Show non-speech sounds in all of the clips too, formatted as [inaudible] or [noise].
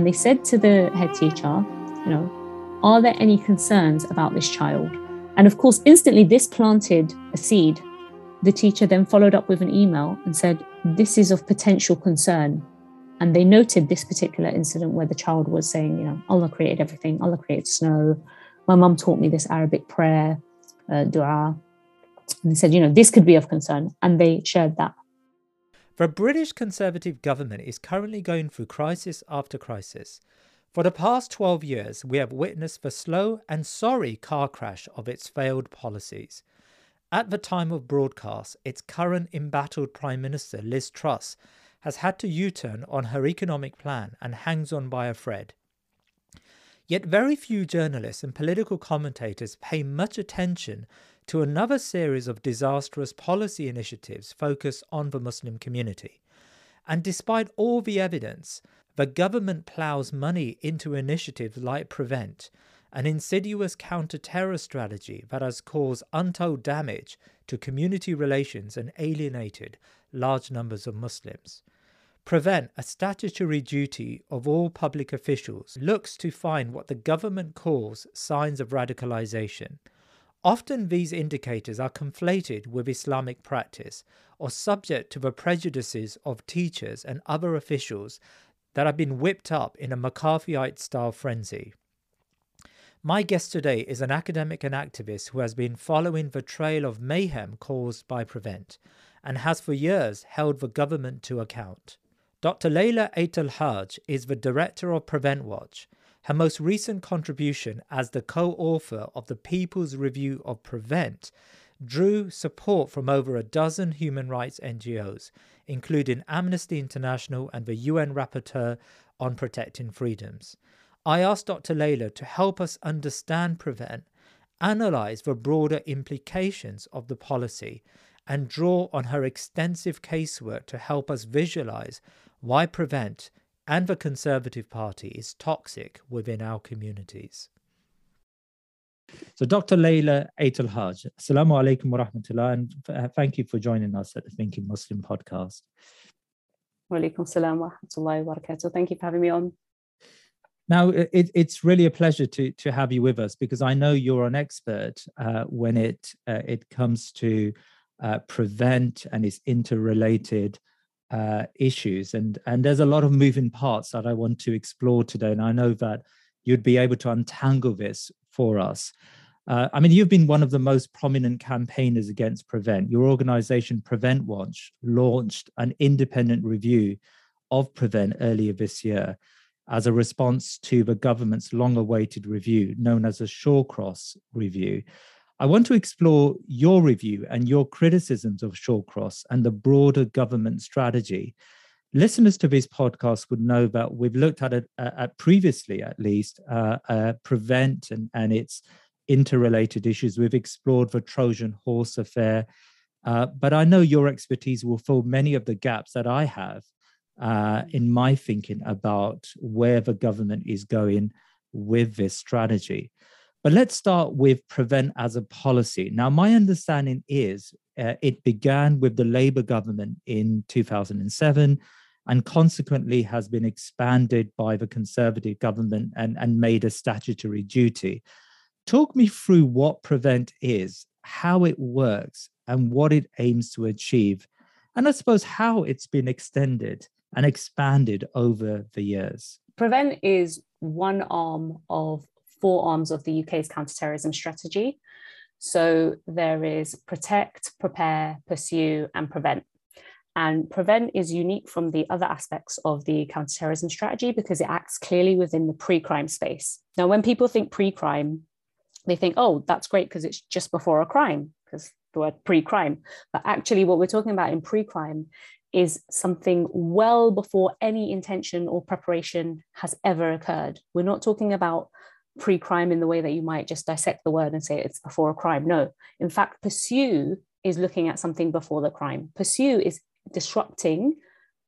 And they said to the head teacher, you know, are there any concerns about this child? And of course, instantly this planted a seed. The teacher then followed up with an email and said, This is of potential concern. And they noted this particular incident where the child was saying, you know, Allah created everything, Allah created snow. My mum taught me this Arabic prayer, uh, dua. And they said, you know, this could be of concern. And they shared that. The British Conservative government is currently going through crisis after crisis. For the past 12 years, we have witnessed the slow and sorry car crash of its failed policies. At the time of broadcast, its current embattled Prime Minister, Liz Truss, has had to U turn on her economic plan and hangs on by a thread. Yet very few journalists and political commentators pay much attention to another series of disastrous policy initiatives focused on the Muslim community. And despite all the evidence, the government ploughs money into initiatives like Prevent, an insidious counter terror strategy that has caused untold damage to community relations and alienated large numbers of Muslims. Prevent, a statutory duty of all public officials, looks to find what the government calls signs of radicalization. Often these indicators are conflated with Islamic practice or subject to the prejudices of teachers and other officials that have been whipped up in a McCarthyite style frenzy. My guest today is an academic and activist who has been following the trail of mayhem caused by Prevent and has for years held the government to account. Dr. Layla Aitlhadj is the director of Prevent Watch. Her most recent contribution as the co author of the People's Review of Prevent drew support from over a dozen human rights NGOs, including Amnesty International and the UN Rapporteur on Protecting Freedoms. I asked Dr. Layla to help us understand Prevent, analyze the broader implications of the policy, and draw on her extensive casework to help us visualize why Prevent and the Conservative Party is toxic within our communities. So, Dr. Leila Aital Haj, Assalamu alaikum wa rahmatullah, and uh, thank you for joining us at the Thinking Muslim podcast. Wa alaikum salam wa rahmatullahi wa barakatuh. Thank you for having me on. Now, it, it's really a pleasure to, to have you with us because I know you're an expert uh, when it, uh, it comes to uh, prevent and is interrelated uh, issues. And, and there's a lot of moving parts that I want to explore today. And I know that you'd be able to untangle this for us. Uh, I mean, you've been one of the most prominent campaigners against Prevent. Your organization, Prevent Watch, launched an independent review of Prevent earlier this year as a response to the government's long awaited review, known as the Shawcross review. I want to explore your review and your criticisms of Shawcross and the broader government strategy. Listeners to this podcast would know that we've looked at it uh, at previously, at least, uh, uh, prevent and, and its interrelated issues. We've explored the Trojan horse affair, uh, but I know your expertise will fill many of the gaps that I have uh, in my thinking about where the government is going with this strategy. But let's start with prevent as a policy. Now, my understanding is uh, it began with the Labour government in 2007 and consequently has been expanded by the Conservative government and, and made a statutory duty. Talk me through what Prevent is, how it works, and what it aims to achieve, and I suppose how it's been extended and expanded over the years. Prevent is one arm of four arms of the UK's counterterrorism strategy. So there is protect, prepare, pursue, and prevent. And prevent is unique from the other aspects of the counterterrorism strategy because it acts clearly within the pre crime space. Now, when people think pre crime, they think, oh, that's great because it's just before a crime, because the word pre crime. But actually, what we're talking about in pre crime is something well before any intention or preparation has ever occurred. We're not talking about pre crime in the way that you might just dissect the word and say it's before a crime. No, in fact, pursue is looking at something before the crime. Pursue is disrupting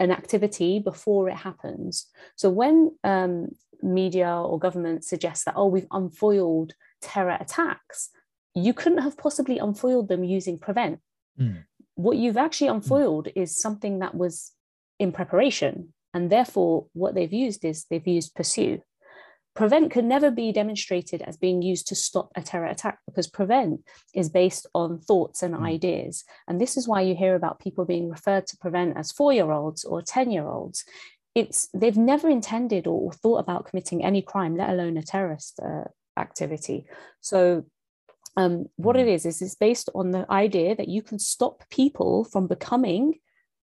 an activity before it happens. So when um, media or government suggests that, oh, we've unfoiled terror attacks, you couldn't have possibly unfoiled them using prevent. Mm. What you've actually hmm. unfoiled mm. is something that was in preparation. And therefore, what they've used is they've used pursue. Prevent can never be demonstrated as being used to stop a terror attack because prevent is based on thoughts and mm. ideas. And this is why you hear about people being referred to prevent as four year olds or 10 year olds. It's they've never intended or thought about committing any crime, let alone a terrorist uh, activity. So um, what it mm. is is it's based on the idea that you can stop people from becoming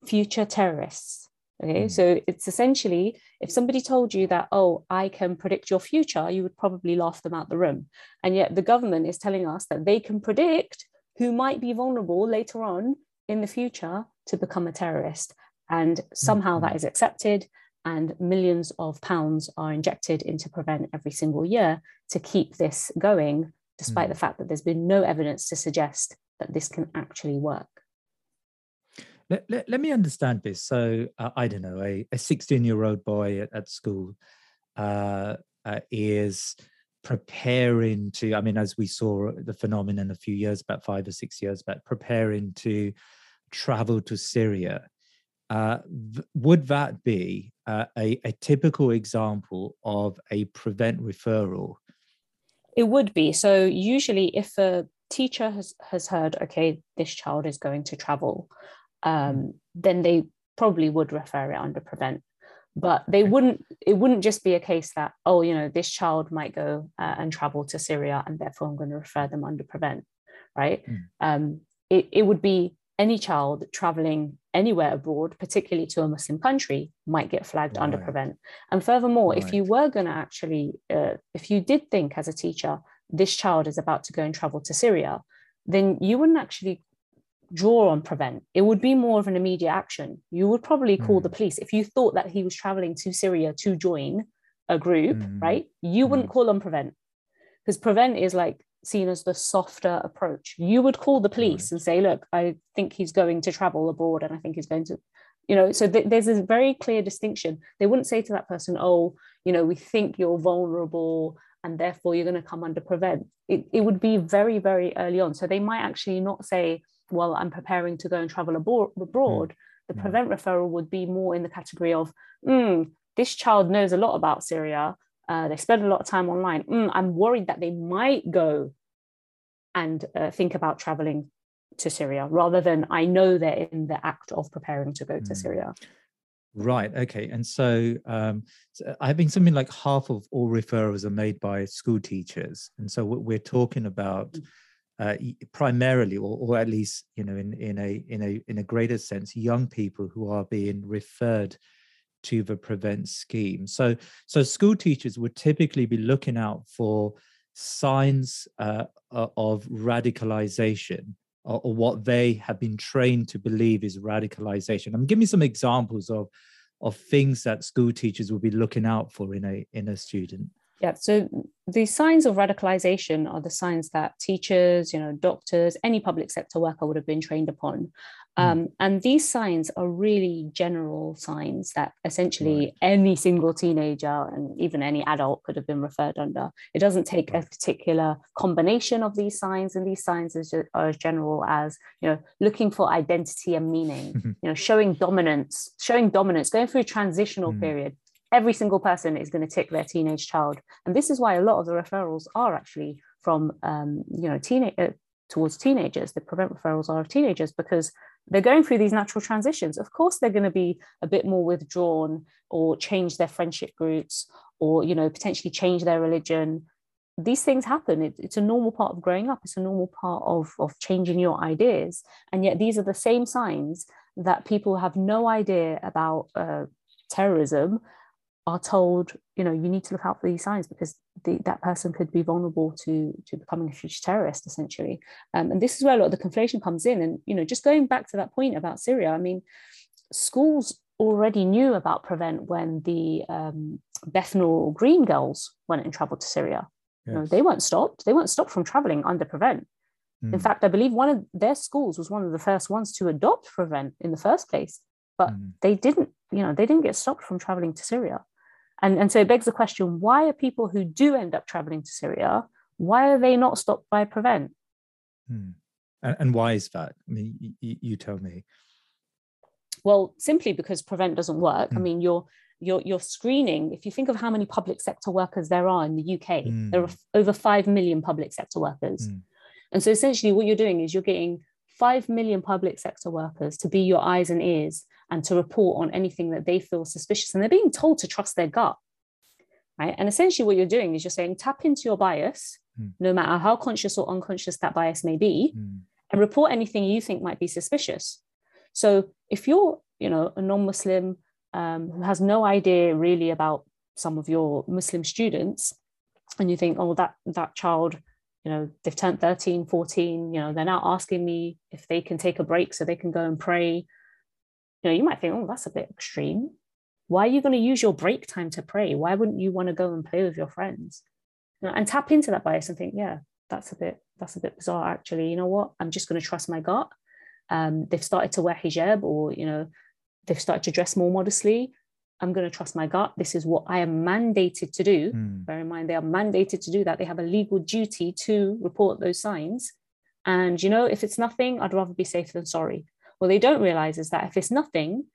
future terrorists Okay, mm. so it's essentially if somebody told you that, oh, I can predict your future, you would probably laugh them out the room. And yet the government is telling us that they can predict who might be vulnerable later on in the future to become a terrorist. And somehow mm-hmm. that is accepted, and millions of pounds are injected into Prevent every single year to keep this going, despite mm. the fact that there's been no evidence to suggest that this can actually work. Let, let, let me understand this. So, uh, I don't know, a 16 year old boy at, at school uh, uh, is preparing to, I mean, as we saw the phenomenon a few years back, five or six years back, preparing to travel to Syria. Uh, would that be uh, a, a typical example of a prevent referral? It would be. So, usually, if a teacher has, has heard, okay, this child is going to travel, um, mm. then they probably would refer it under prevent but they wouldn't it wouldn't just be a case that oh you know this child might go uh, and travel to syria and therefore i'm going to refer them under prevent right mm. um, it, it would be any child traveling anywhere abroad particularly to a muslim country might get flagged right. under prevent and furthermore right. if you were going to actually uh, if you did think as a teacher this child is about to go and travel to syria then you wouldn't actually draw on prevent it would be more of an immediate action you would probably call mm. the police if you thought that he was traveling to syria to join a group mm. right you mm. wouldn't call on prevent because prevent is like seen as the softer approach you would call the police right. and say look i think he's going to travel abroad and i think he's going to you know so th- there's a very clear distinction they wouldn't say to that person oh you know we think you're vulnerable and therefore you're going to come under prevent it, it would be very very early on so they might actually not say well, I'm preparing to go and travel abroad, abroad mm. the mm. prevent referral would be more in the category of, mm, this child knows a lot about Syria. Uh, they spend a lot of time online. Mm, I'm worried that they might go and uh, think about traveling to Syria rather than I know they're in the act of preparing to go to mm. Syria. Right. Okay. And so, um, so I think something like half of all referrals are made by school teachers, and so we're talking about mm uh, primarily, or, or at least you know, in in a in a in a greater sense, young people who are being referred to the prevent scheme. So so school teachers would typically be looking out for signs uh, of radicalization or, or, what they have been trained to believe is radicalization. I'm give me some examples of of things that school teachers will be looking out for in a in a student. Yeah, so the signs of radicalization are the signs that teachers, you know, doctors, any public sector worker would have been trained upon. Hmm. Um, and these signs are really general signs that essentially right. any single teenager and even any adult could have been referred under. It doesn't take a particular combination of these signs, and these signs are as general as you know, looking for identity and meaning, [laughs] you know, showing dominance, showing dominance, going through a transitional mm. period, every single person is going to tick their teenage child. And this is why a lot of the referrals are actually from um, you know teenage uh, towards teenagers. The prevent referrals are of teenagers because they're going through these natural transitions. Of course they're going to be a bit more withdrawn or change their friendship groups or you know potentially change their religion. These things happen. It, it's a normal part of growing up. It's a normal part of, of changing your ideas. And yet these are the same signs that people have no idea about uh, terrorism are told, you know, you need to look out for these signs because the, that person could be vulnerable to to becoming a future terrorist, essentially. Um, and this is where a lot of the conflation comes in. And you know, just going back to that point about Syria, I mean, schools already knew about Prevent when the um, Bethnal Green girls went and travelled to Syria. Yes. You know, they weren't stopped. They weren't stopped from travelling under Prevent. Mm. In fact, I believe one of their schools was one of the first ones to adopt Prevent in the first place. But mm. they didn't, you know, they didn't get stopped from traveling to Syria. And, and so it begs the question why are people who do end up traveling to Syria, why are they not stopped by Prevent? Hmm. And, and, why is that? I mean, you, you tell me. Well, simply because prevent doesn't work. Mm. I hmm. mean, you're you're, you're screening, if you think of how many public sector workers there are in the UK, mm. there are over 5 million public sector workers. Mm. And so essentially, what you're doing is you're getting 5 million public sector workers to be your eyes and ears and to report on anything that they feel suspicious. And they're being told to trust their gut. Right. And essentially, what you're doing is you're saying tap into your bias, mm. no matter how conscious or unconscious that bias may be, hmm. and report anything you think might be suspicious. So if you're, you know, a non-Muslim um, who has no idea really about some of your Muslim students, and you think, oh, that that child, you know, they've turned 13, 14, you know, they're now asking me if they can take a break so they can go and pray. You know, you might think, oh, that's a bit extreme. Why are you going to use your break time to pray? Why wouldn't you want to go and play with your friends? You know, and tap into that bias and think, yeah, that's a bit that's a bit bizarre actually. You know what? I'm just going to trust my gut. Um, they've started to wear hijab or you know they've started to dress more modestly. I'm going to trust my gut. This is what I am mandated to do. Mm. Bear in mind, they are mandated to do that. They have a legal duty to report those signs. And, you know, if it's nothing, I'd rather be safe than sorry. What they don't realize is that if it's nothing,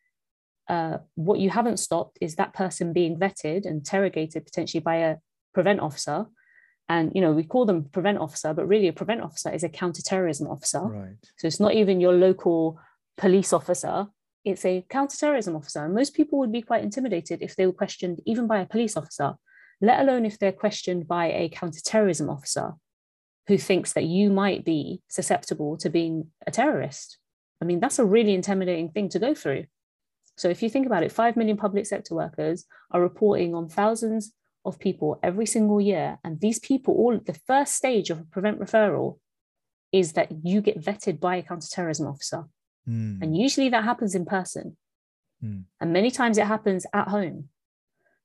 uh, what you haven't stopped is that person being vetted and interrogated potentially by a prevent officer. And, you know, we call them prevent officer, but really a prevent officer is a counterterrorism officer. Right. So it's not even your local police officer it's a counterterrorism officer. And most people would be quite intimidated if they were questioned even by a police officer, let alone if they're questioned by a counterterrorism officer who thinks that you might be susceptible to being a terrorist. I mean, that's a really intimidating thing to go through. So if you think about it, 5 million public sector workers are reporting on thousands of people every single year. And these people, all the first stage of a prevent referral is that you get vetted by a counterterrorism officer. Mm. And usually that happens in person. Mm. And many times it happens at home.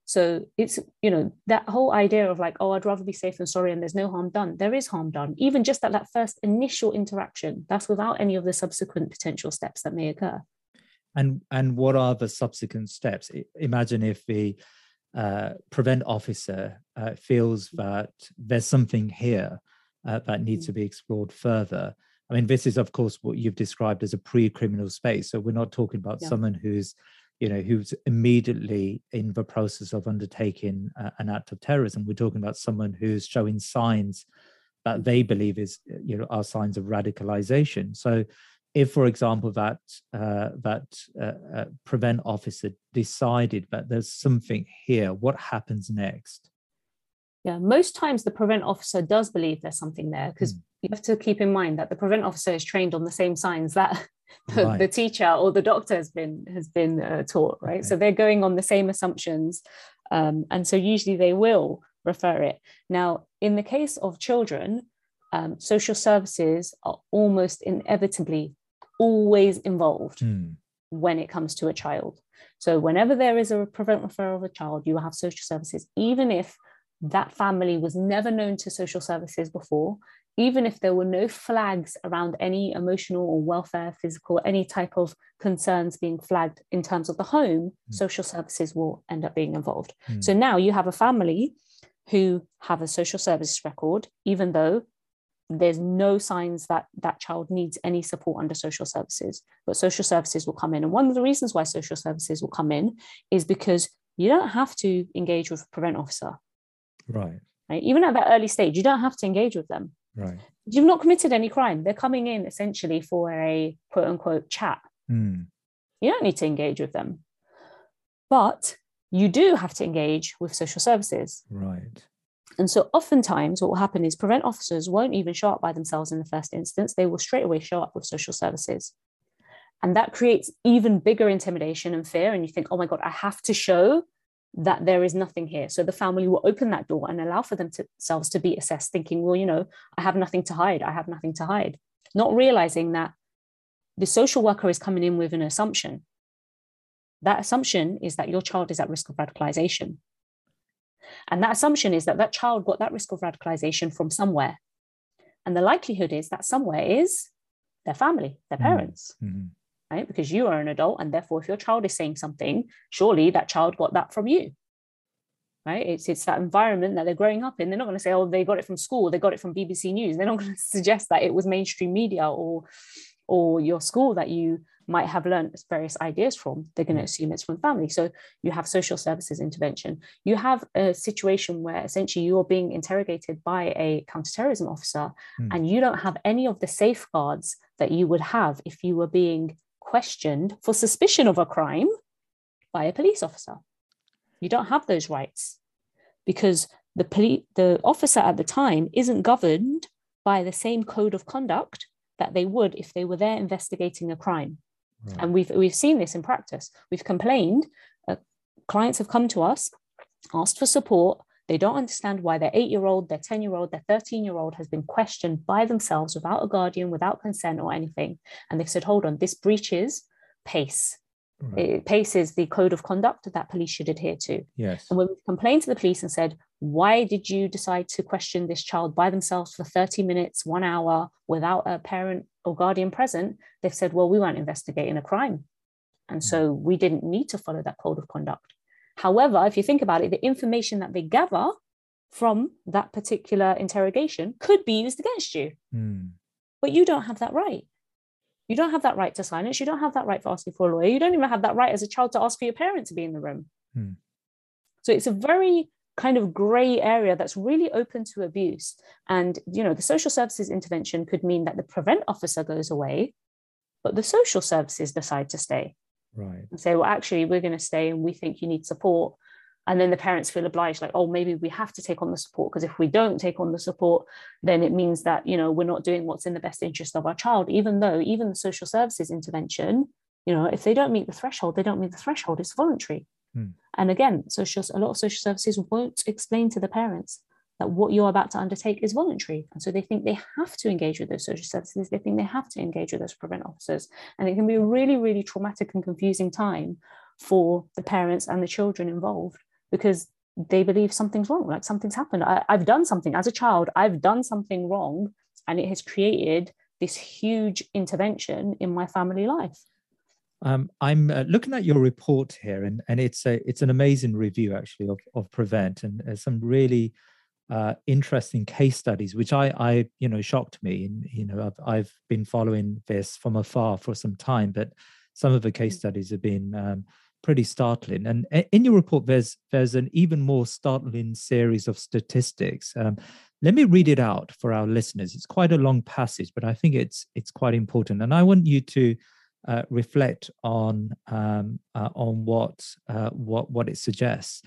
So it's, you know, that whole idea of like, oh, I'd rather be safe than sorry and there's no harm done. There is harm done, even just at that first initial interaction. That's without any of the subsequent potential steps that may occur. And and what are the subsequent steps? Imagine if the uh, prevent officer uh, feels that there's something here uh, that needs mm. to be explored further I mean, this is, of course, what you've described as a pre-criminal space. So we're not talking about yeah. someone who's, you know, who's immediately in the process of undertaking uh, an act of terrorism. We're talking about someone who's showing signs that they believe is, you know, are signs of radicalization. So, if, for example, that uh, that uh, uh, prevent officer decided that there's something here, what happens next? Yeah, most times the prevent officer does believe there's something there because mm you have to keep in mind that the prevent officer is trained on the same signs that [laughs] the, right. the teacher or the doctor has been has been uh, taught right okay. so they're going on the same assumptions um, and so usually they will refer it now in the case of children um, social services are almost inevitably always involved mm. when it comes to a child so whenever there is a prevent referral of a child you will have social services even if that family was never known to social services before even if there were no flags around any emotional or welfare, physical, any type of concerns being flagged in terms of the home, mm. social services will end up being involved. Mm. So now you have a family who have a social services record, even though there's no signs that that child needs any support under social services, but social services will come in. And one of the reasons why social services will come in is because you don't have to engage with a prevent officer. Right. Right. Even at that early stage, you don't have to engage with them. Right. You've not committed any crime. They're coming in essentially for a quote unquote chat. Mm. You don't need to engage with them. But you do have to engage with social services. Right. And so oftentimes what will happen is prevent officers won't even show up by themselves in the first instance. They will straight away show up with social services. And that creates even bigger intimidation and fear. And you think, oh my God, I have to show that there is nothing here. So the family will open that door and allow for themselves to be assessed, thinking, well, you know, I have nothing to hide. I have nothing to hide. Not realizing that the social worker is coming in with an assumption. That assumption is that your child is at risk of radicalization. And that assumption is that that child got that risk of radicalization from somewhere. And the likelihood is that somewhere is their family, their mm-hmm. parents. Mm-hmm right? Because you are an adult, and therefore, if your child is saying something, surely that child got that from you, right? It's it's that environment that they're growing up in. They're not going to say, "Oh, they got it from school. They got it from BBC News." They're not going [laughs] to suggest that it was mainstream media or or your school that you might have learned various ideas from, they're going to Mm. assume it's from family. So you have social services intervention. You have a situation where essentially you're being interrogated by a counterterrorism officer Mm. and you don't have any of the safeguards that you would have if you were being questioned for suspicion of a crime by a police officer. You don't have those rights because the police, the officer at the time isn't governed by the same code of conduct that they would if they were there investigating a crime. Right. And we've we've seen this in practice. We've complained. Uh, clients have come to us, asked for support. They don't understand why their eight-year-old, their ten-year-old, their thirteen-year-old has been questioned by themselves without a guardian, without consent or anything. And they've said, "Hold on, this breaches PACE. Right. It, PACE is the code of conduct that police should adhere to." Yes. And when we complained to the police and said, why did you decide to question this child by themselves for 30 minutes, one hour, without a parent or guardian present? They've said, well, we weren't investigating a crime. And hmm. so we didn't need to follow that code of conduct. However, if you think about it, the information that they gather from that particular interrogation could be used against you, Mm. but you don't have that right. You don't have that right to silence. You don't have that right for asking for a lawyer. You don't even have that right as a child to ask for your parent to be in the room. Hmm. So it's a very kind of gray area that's really open to abuse. And, you know, the social services intervention could mean that the prevent officer goes away, but the social services decide to stay Right. and say, well, actually, we're going to stay and we think you need support. And then the parents feel obliged, like, oh, maybe we have to take on the support because if we don't take on the support, then it means that, you know, we're not doing what's in the best interest of our child, even though even the social services intervention, you know, if they don't meet the threshold, they don't meet the threshold, it's voluntary. Hmm. And again, social, a lot of social services won't explain to the parents that what you're about to undertake is voluntary. And so they think they have to engage with those social services. They think they have to engage with those prevent officers. And it can be a really, really traumatic and confusing time for the parents and the children involved because they believe something's wrong, like something's happened. I, I've done something as a child, I've done something wrong, and it has created this huge intervention in my family life. Um, I'm uh, looking at your report here, and, and it's a it's an amazing review actually of, of Prevent, and uh, some really uh, interesting case studies, which I I you know shocked me. And you know I've I've been following this from afar for some time, but some of the case studies have been um, pretty startling. And in your report, there's there's an even more startling series of statistics. Um, let me read it out for our listeners. It's quite a long passage, but I think it's it's quite important, and I want you to uh, reflect on um, uh, on what uh, what what it suggests.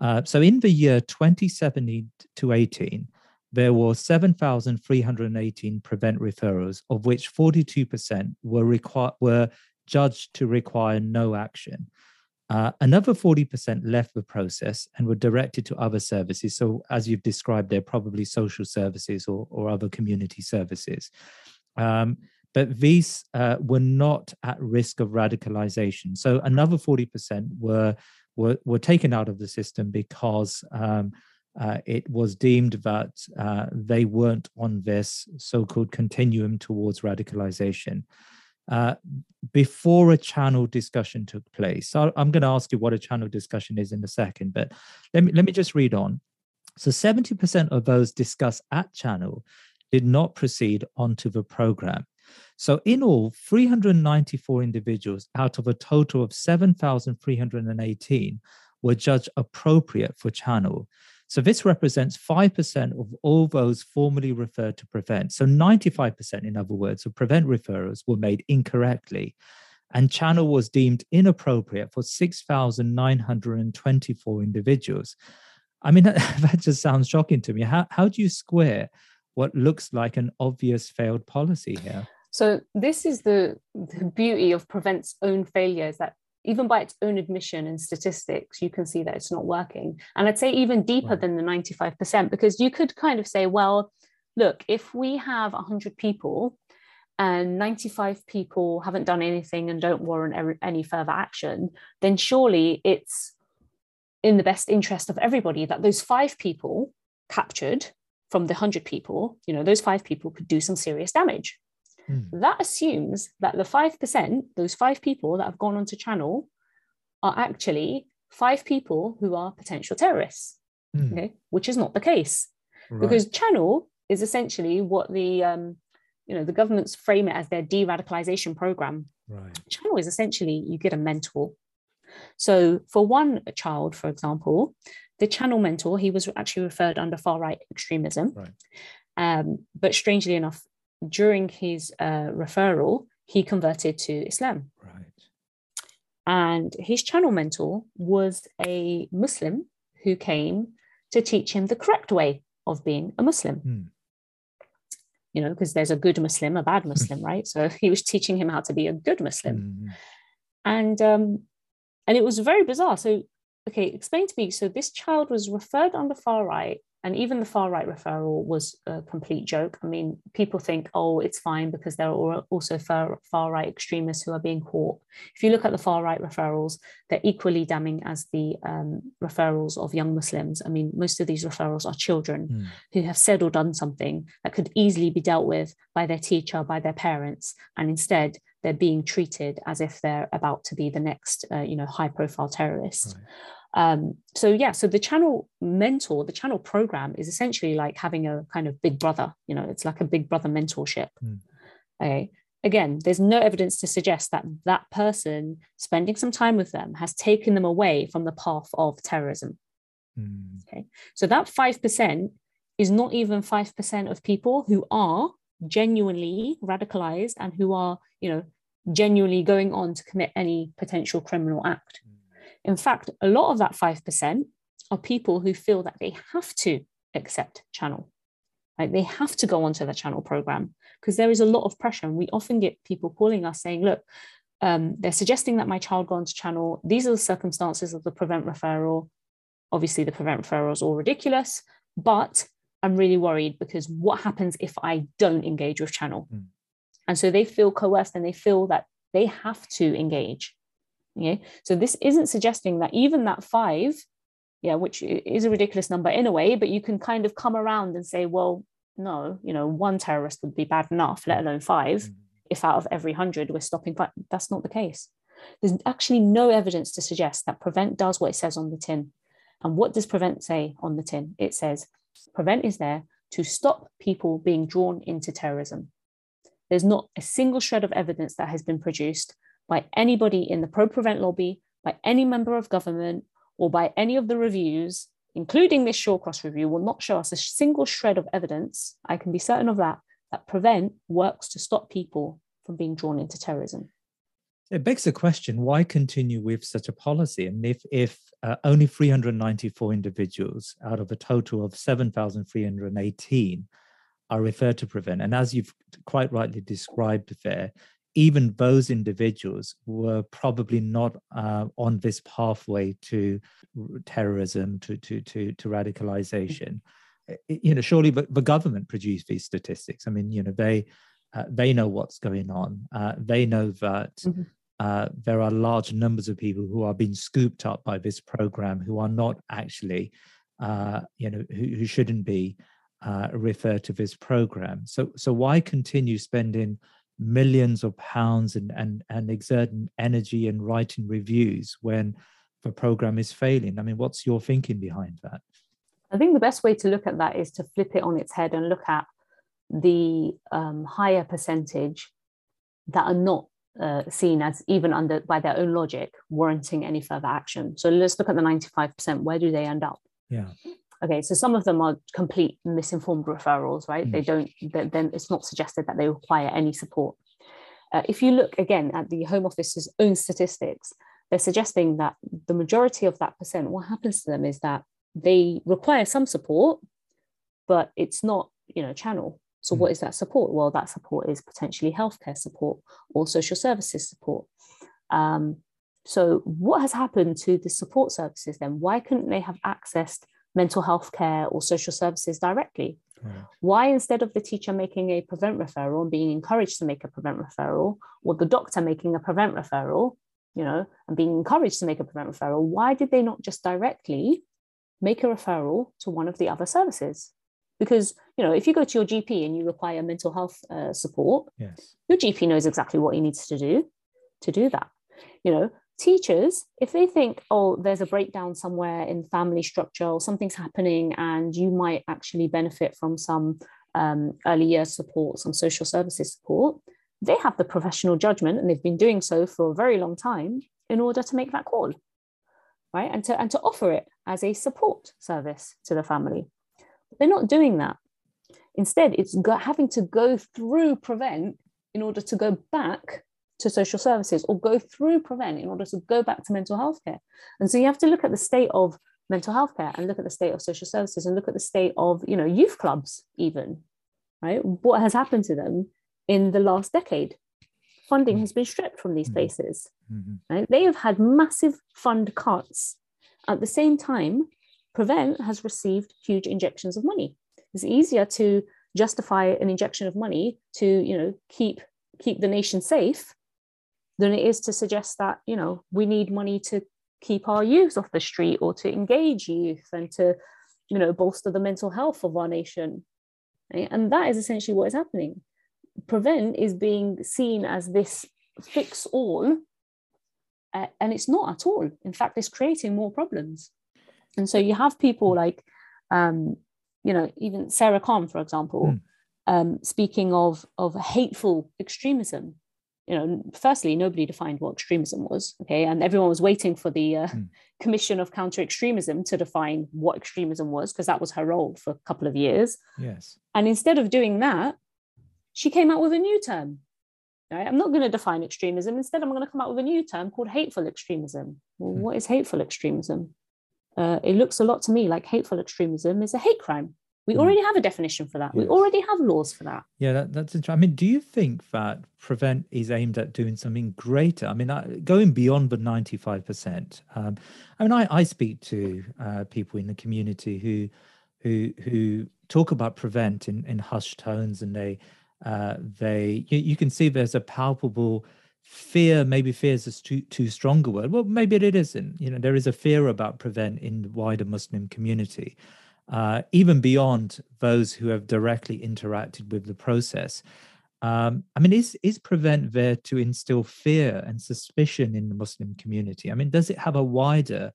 Uh, so, in the year 2017 to 18, there were 7,318 prevent referrals, of which 42% were require were judged to require no action. Uh, another 40% left the process and were directed to other services. So, as you've described, they're probably social services or, or other community services. Um, but these uh, were not at risk of radicalization. So another 40% were, were, were taken out of the system because um, uh, it was deemed that uh, they weren't on this so-called continuum towards radicalization. Uh, before a channel discussion took place, so I'm going to ask you what a channel discussion is in a second, but let me let me just read on. So 70% of those discussed at channel did not proceed onto the program. So, in all, 394 individuals out of a total of 7,318 were judged appropriate for channel. So, this represents 5% of all those formally referred to prevent. So, 95%, in other words, of prevent referrals were made incorrectly. And channel was deemed inappropriate for 6,924 individuals. I mean, [laughs] that, just sounds shocking to me. How, how do you square what looks like an obvious failed policy here? So this is the, the beauty of Prevent's own failures that even by its own admission and statistics, you can see that it's not working. And I'd say even deeper than the 95%, because you could kind of say, well, look, if we have 100 people and 95 people haven't done anything and don't warrant any further action, then surely it's in the best interest of everybody that those five people captured from the 100 people, you know, those five people could do some serious damage Hmm. that assumes that the 5%, those five people that have gone onto channel, are actually five people who are potential terrorists, Hmm, okay, which is not the case right. because channel is essentially what the um, you know the governments frame it as their de-radicalization program Right. channel is essentially you get a mentor so for one child for example the channel mentor he was actually referred under far right extremism Right. um, but strangely enough during his uh, referral he converted to islam Right. and his channel mentor was a muslim who came to teach him the correct way of being a muslim Hmm. you know because there's a good muslim a bad muslim [laughs] right so he was teaching him how to be a good muslim Mhm. and um and it was very bizarre so okay explain to me so this child was referred on the far right and even the far right referral was a complete joke i mean people think oh it's fine because there are also far, far right extremists who are being caught if you look at the far right referrals they're equally damning as the um, referrals of young muslims i mean most of these referrals are children Hmm. who have said or done something that could easily be dealt with by their teacher, by their parents, and instead they're being treated as if they're about to be the next, uh, you know, high-profile terrorist. Right. Um, so yeah, so the channel mentor, the channel program is essentially like having a kind of big brother. You know, it's like a big brother mentorship. Hmm. Okay. Again, there's no evidence to suggest that that person spending some time with them has taken them away from the path of terrorism. Okay, So that 5% is not even 5% of people who are genuinely radicalized and who are, you know, genuinely going on to commit any potential criminal act. In fact, a lot of that 5% are people who feel that they have to accept channel. Like they have to go onto the channel program because there is a lot of pressure. And we often get people calling us saying, look, um, they're suggesting that my child go onto channel. These are the circumstances of the prevent referral. Obviously, the prevent referral is all ridiculous, but I'm really worried because what happens if I don't engage with channel? Mm. And so they feel coerced and they feel that they have to engage. Okay. So this isn't suggesting that even that five, yeah, which is a ridiculous number in a way, but you can kind of come around and say, well, no, you know, one terrorist would be bad enough, let alone five Mhm. if out of every 100 we're stopping five. That's not the case. There's actually no evidence to suggest that Prevent does what it says on the tin. And what does Prevent say on the tin? It says Prevent is there to stop people being drawn into terrorism. There's not a single shred of evidence that has been produced by anybody in the pro Prevent lobby, by any member of government, or by any of the reviews, including this Shawcross review, will not show us a single shred of evidence. I can be certain of that that prevent works to stop people from being drawn into terrorism. It begs the question: Why continue with such a policy? And if if uh, only 394 individuals out of a total of 7,318 are referred to prevent, and as you've quite rightly described there, even those individuals were probably not uh, on this pathway to terrorism, to to to, to radicalization. I- You know, surely the, the government produced these statistics. I mean, you know, they uh, they know what's going on. Uh, they know that Mhm. uh, there are large numbers of people who are being scooped up by this program who are not actually, uh, you know, who, who shouldn't be uh, referred to this program. So, so why continue spending millions of pounds and and and exerting energy and writing reviews when the program is failing? I mean, what's your thinking behind that? I think the best way to look at that is to flip it on its head and look at the um, higher percentage that are not uh, seen as even under by their own logic warranting any further action. So let's look at the 95%. Where do they end up? Yeah. Okay, so some of them are complete misinformed referrals, right? They don't, then then it's not suggested that they require any support. Uh, if you look again at the Home Office's own statistics, they're suggesting that the majority of that percent, what happens to them is that they require some support, but it's not, you know, channel. So, Mm. what is that support? Well, that support is potentially healthcare support or social services support. Um, so, what has happened to the support services then? Why couldn't they have accessed mental health care or social services directly? Right. Why, instead of the teacher making a prevent referral and being encouraged to make a prevent referral, or the doctor making a prevent referral, you know, and being encouraged to make a prevent referral, why did they not just directly make a referral to one of the other services? Because, you know, if you go to your GP and you require mental health uh, support, Yes. your GP knows exactly what he needs to do to do that. You know, teachers, if they think, oh, there's a breakdown somewhere in family structure or something's happening and you might actually benefit from some um, early years support, some social services support, they have the professional judgment, and they've been doing so for a very long time in order to make that call, right? And to and to offer it as a support service to the family. But they're not doing that. Instead, it's having to go through prevent in order to go back to social services or go through prevent in order to go back to mental health care. And so you have to look at the state of mental health care and look at the state of social services and look at the state of you know youth clubs even right what has happened to them in the last decade funding has been stripped from these mm-hmm. places mm-hmm. right they have had massive fund cuts at the same time prevent has received huge injections of money it's easier to justify an injection of money to you know keep keep the nation safe than it is to suggest that you know we need money to keep our youth off the street or to engage youth and to you know bolster the mental health of our nation right? and that is essentially what is happening prevent is being seen as this fix all uh, and it's not at all in fact it's creating more problems and so you have people like um, you know even Sara Khan for example mm. um, speaking of of hateful extremism you know, firstly, nobody defined what extremism was, okay, and everyone was waiting for the uh, mm. Commission of Counter Extremism to define what extremism was, because that was her role for a couple of years. Yes. And instead of doing that, she came out with a new term. Right? I'm not going to define extremism. Instead, I'm going to come out with a new term called hateful extremism. Well, mm. what is hateful extremism? Uh, it looks a lot to me like hateful extremism is a hate crime. We mm. already have a definition for that. Yes. We already have laws for that. Yeah, that, that's interesting. I mean, do you think that prevent is aimed at doing something greater? I mean, going beyond the ninety-five percent. Um, I mean, I, I speak to uh, people in the community who who who talk about prevent in, in hushed tones, and they uh, they you, you can see there's a palpable fear maybe fear is a too, too strong a word well maybe it isn't you know there is a fear about prevent in the wider muslim community uh, even beyond those who have directly interacted with the process. Um, I mean, is is prevent there to instill fear and suspicion in the Muslim community? I mean, does it have a wider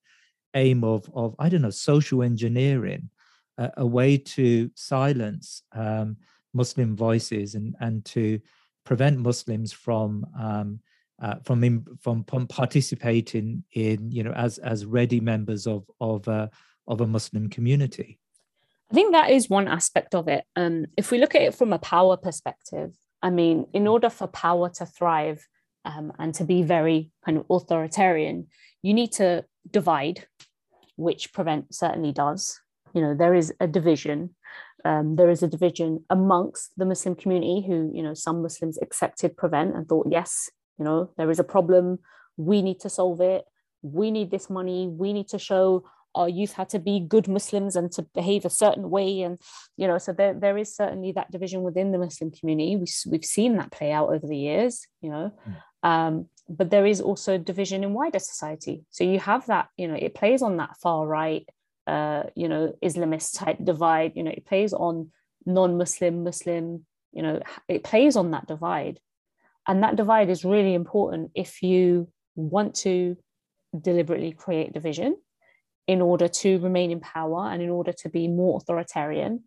aim of of I don't know social engineering, a way to silence um, Muslim voices and and to prevent Muslims from um, uh, from, in, from from participating in you know as as ready members of of uh, of a Muslim community? I think that is one aspect of it. Um, if we look at it from a power perspective, I mean, in order for power to thrive um, and to be very kind of authoritarian, you need to divide, which Prevent certainly does. You know, there is a division. Um, there is a division amongst the Muslim community who, you know, some Muslims accepted Prevent and thought, yes, you know, there is a problem. We need to solve it. We need this money. We need to show our youth had to be good Muslims and to behave a certain way. And, you know, so there, there is certainly that division within the Muslim community. We, we've seen that play out over the years, you know. Mm. Um, but there is also division in wider society. So you have that, you know, it plays on that far right, uh, you know, Islamist type divide, you know, it plays on non Muslim, Muslim, you know, it plays on that divide. And that divide is really important if you want to deliberately create division in order to remain in power and in order to be more authoritarian.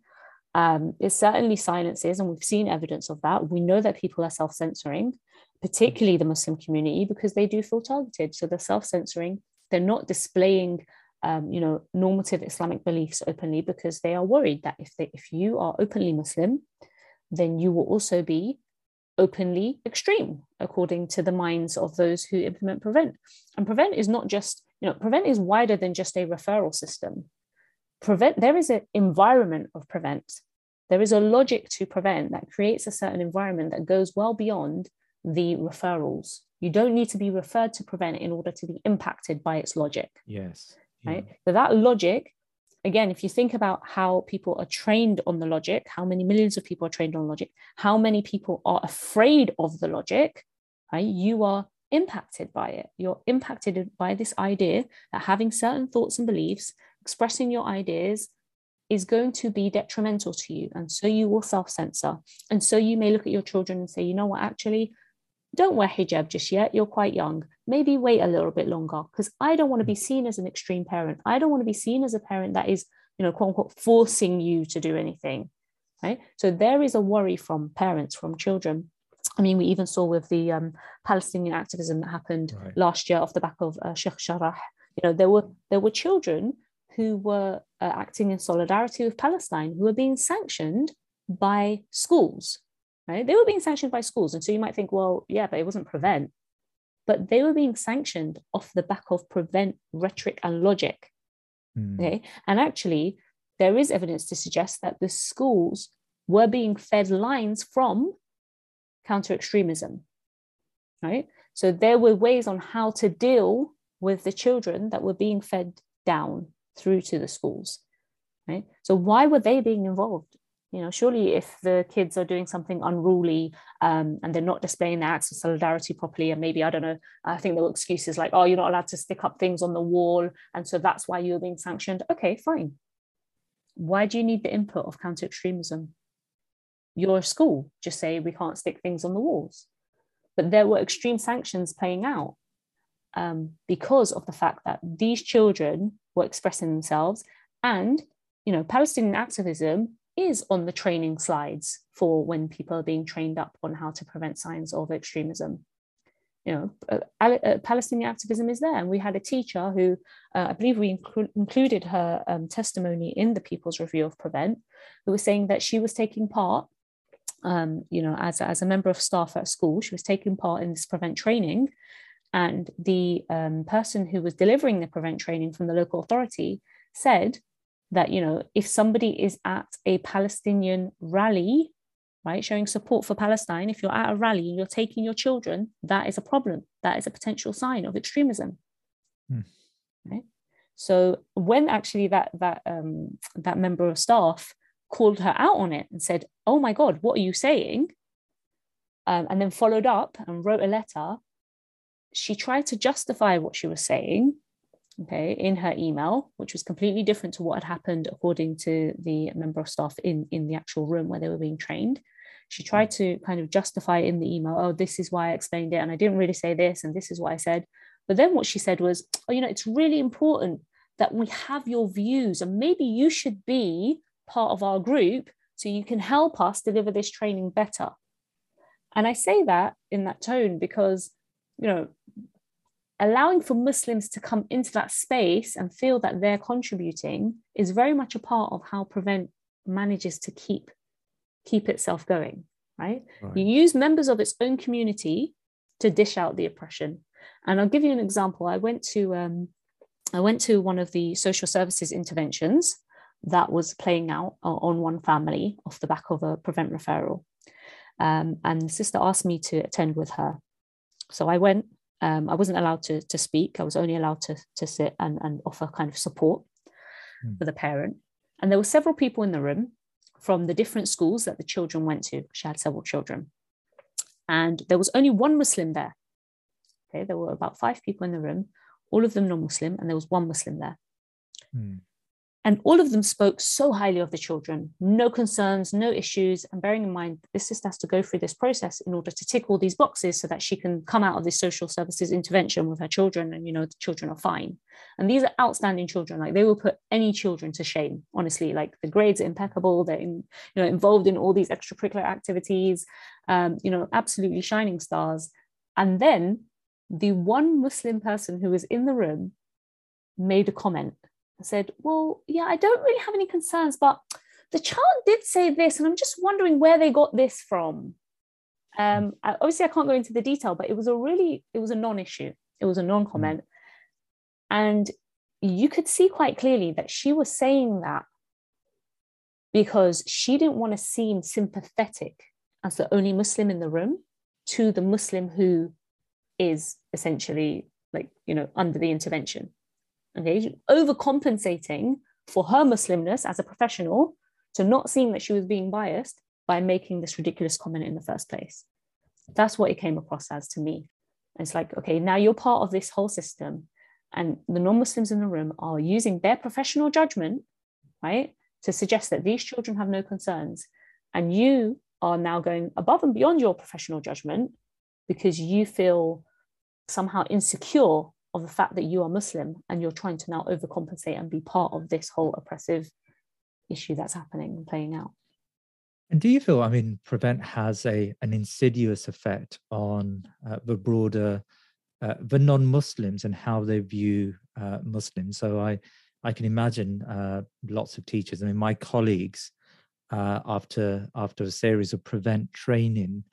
Um, it certainly silences, and we've seen evidence of that. We know that people are self censoring, particularly the Muslim community, because they do feel targeted. So they're self censoring, they're not displaying. Um, you know, normative Islamic beliefs openly because they are worried that if they, if you are openly Muslim, then you will also be openly extreme, according to the minds of those who implement Prevent. And Prevent is not just you know prevent is wider than just a referral system. Prevent there is an environment of prevent. There is a logic to prevent that creates a certain environment that goes well beyond the referrals. You don't need to be referred to prevent in order to be impacted by its logic yes. yeah. right so that logic again if you think about how people are trained on the logic how many millions of people are trained on logic how many people are afraid of the logic right? You are impacted by it. You're impacted by this idea that having certain thoughts and beliefs, expressing your ideas, is going to be detrimental to you. And so you will self censor. And so you may look at your children and say, you know what, actually, don't wear hijab just yet. You're quite young. Maybe wait a little bit longer because I don't want to be mm. seen as an extreme parent. I don't want to be seen as a parent that is, you know, quote unquote, forcing you to do anything. right? So there is a worry from parents, from children. I mean, we even saw with the um, Palestinian activism that happened right. last year off the back of uh, Sheikh Jarrah. You know, there were there were children who were uh, acting in solidarity with Palestine who were being sanctioned by schools. Right? They were being sanctioned by schools, and so you might think, well, yeah, but it wasn't prevent. But they were being sanctioned off the back of prevent rhetoric and logic. Mm. Okay, and actually, there is evidence to suggest that the schools were being fed lines from counter extremism, right? So there were ways on how to deal with the children that were being fed down through to the schools, right? So why were they being involved? You know, surely if the kids are doing something unruly um, and they're not displaying their acts of solidarity properly, and maybe I don't know, I think there were excuses like, "Oh, you're not allowed to stick up things on the wall," and so that's why you're being sanctioned. Okay, fine why do you need the input of counter extremism? Your school just say we can't stick things on the walls. But there were extreme sanctions playing out um, because of the fact that these children were expressing themselves. And, you know, Palestinian activism is on the training slides for when people are being trained up on how to prevent signs of extremism you know, uh, uh, Palestinian activism is there. And we had a teacher who, uh, I believe we inclu- included her um, testimony in the People's Review of Prevent, who was saying that she was taking part, um, you know, as, as a member of staff at school, she was taking part in this Prevent training. And the um, person who was delivering the Prevent training from the local authority said that, you know, if somebody is at a Palestinian rally right? Showing support for Palestine. If you're at a rally and you're taking your children, that is a problem. That is a potential sign of extremism. Mm. Right? So when actually that that um, that member of staff called her out on it and said, "Oh my God, what are you saying?" Um, and then followed up and wrote a letter. She tried to justify what she was saying, okay, in her email, which was completely different to what had happened according to the member of staff in, in the actual room where they were being trained. She tried to kind of justify in the email, oh, this is why I explained it, and I didn't really say this, and this is what I said. But then what she said was, oh, you know, it's really important that we have your views, and maybe you should be part of our group so you can help us deliver this training better. And I say that in that tone because, you know, allowing for Muslims to come into that space and feel that they're contributing is very much a part of how Prevent manages to keep keep itself going, right? right? You use members of its own community to dish out the oppression. And I'll give you an example. I went to um, I went to one of the social services interventions that was playing out on one family off the back of a prevent referral. Um, and the sister asked me to attend with her. So I went, um, I wasn't allowed to, to speak. I was only allowed to, to sit and, and offer kind of support mm. for the parent. And there were several people in the room from the different schools that the children went to. She had several children. And there was only one Muslim there. Okay, there were about five people in the room, all of them non-Muslim, and there was one Muslim there. Mm. And all of them spoke so highly of the children, no concerns, no issues. And bearing in mind, this sister has to go through this process in order to tick all these boxes so that she can come out of this social services intervention with her children and, you know, the children are fine. And these are outstanding children. Like they will put any children to shame, honestly. Like the grades are impeccable. They're, in, you know, involved in all these extracurricular activities, um, you know, absolutely shining stars. And then the one Muslim person who was in the room made a comment said, Well, yeah, I don't really have any concerns, but the child did say this, and I'm just wondering where they got this from. Um, obviously, I can't go into the detail, but it was a really, it was a non-issue. It was a non-comment, and you could see quite clearly that she was saying that because she didn't want to seem sympathetic as the only Muslim in the room to the Muslim who is essentially like you know under the intervention okay, overcompensating for her Muslimness as a professional to not seeing that she was being biased by making this ridiculous comment in the first place. That's what it came across as to me. It's like, okay, now you're part of this whole system, and the non Muslims in the room are using their professional judgment, right, to suggest that these children have no concerns. And you are now going above and beyond your professional judgment because you feel somehow insecure of the fact that you are Muslim and you're trying to now overcompensate and be part of this whole oppressive issue that's happening and playing out. And do you feel, I mean, Prevent has a an insidious effect on uh, the broader, uh, the non-Muslims and how they view uh, Muslims? So I, I can imagine uh, lots of teachers. I mean, my colleagues, uh, after after a series of Prevent training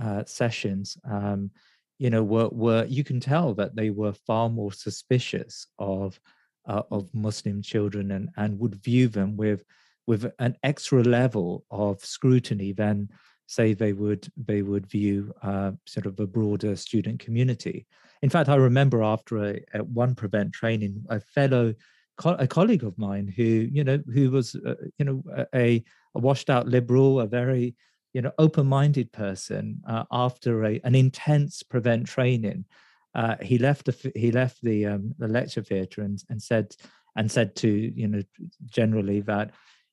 uh, sessions, um, you know, were were you can tell that they were far more suspicious of of Muslim children and and would view them with with an extra level of scrutiny than say they would they would view uh, sort of a broader student community. In fact, I remember after a, a one prevent training, a fellow co- a colleague of mine who you know who was uh, you know a, a, washed out liberal, a very you know open minded person. Uh, after a, an intense prevent training, uh, he left the he left the um, the lecture theatre and and said and said to you know generally that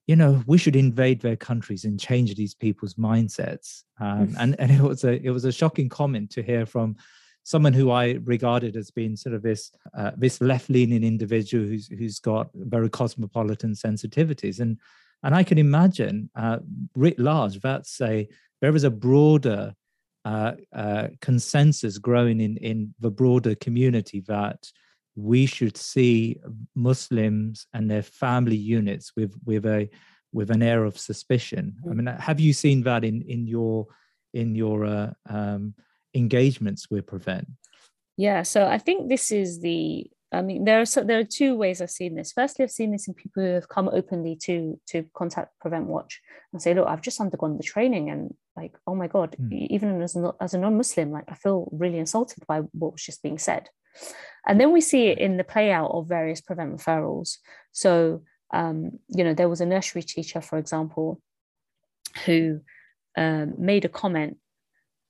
you know we should invade their countries and change these people's mindsets um, and and it was a it was a shocking comment to hear from someone who I regarded as being sort of this uh, this left leaning individual who's who's got very cosmopolitan sensitivities and and I can imagine uh, writ large that's a there is a broader uh, uh consensus growing in in the broader community that we should see Muslims and their family units with with a with an air of suspicion. I mm. mean, have you seen that in in your in your uh, um, engagements with Prevent? Yeah, so I think this is the. I mean, there are so, there are two ways I've seen this. Firstly, I've seen this in people who have come openly to to contact Prevent Watch and say, "Look, I've just undergone the training, and like, oh my god, mm. even as a, as a non-Muslim, like, I feel really insulted by what was just being said." And then we see it in the play out of various prevent referrals. So, um, you know, there was a nursery teacher, for example, who um, made a comment.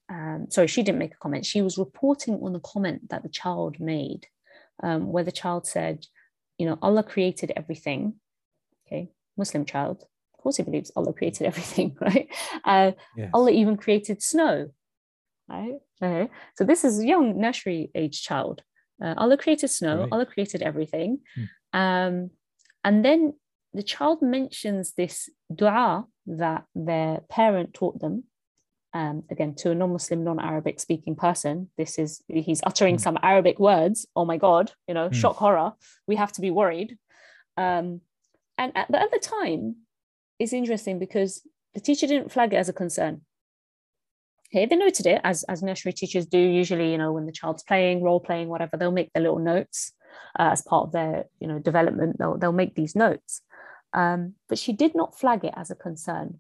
Um, sorry, she didn't make a comment. She was reporting on a comment that the child made, um, where the child said, you know, Allah created everything. Okay, Muslim child. Of course, he believes Allah created everything, [laughs] right? Uh, yes. Allah even created snow, right? Okay. So this is a young nursery age child. Uh, Allah created snow, right. Allah created everything. Hmm. Um, and then the child mentions this dua that their parent taught them. Um, again, to a non-Muslim, non-Arabic speaking person, this is he's uttering hmm. some Arabic words. Oh my God, you know, hmm. shock horror. We have to be worried. Um, and at, but at the time, it's interesting because the teacher didn't flag it as a concern. Okay, they noted it as, as nursery teachers do usually, you know, when the child's playing, role playing, whatever, they'll make their little notes uh, as part of their, you know, development. They'll, they'll make these notes. Um, but she did not flag it as a concern.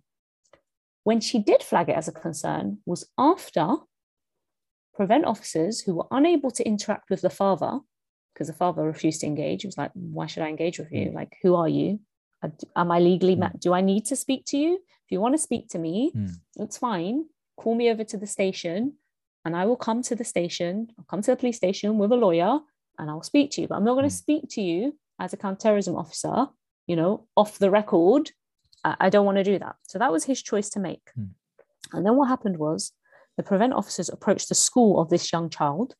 When she did flag it as a concern was after prevent officers who were unable to interact with the father because the father refused to engage. He was like, why should I engage with you? Like, who are you? Am I legally, mm. do I need to speak to you? If you want to speak to me, mm. it's fine call me over to the station and I will come to the station, I'll come to the police station with a lawyer and I'll speak to you. But I'm not going to hmm. speak to you as a counterterrorism officer, you know, off the record. I, don't want to do that. So that was his choice to make. Mm. And then what happened was the prevent officers approached the school of this young child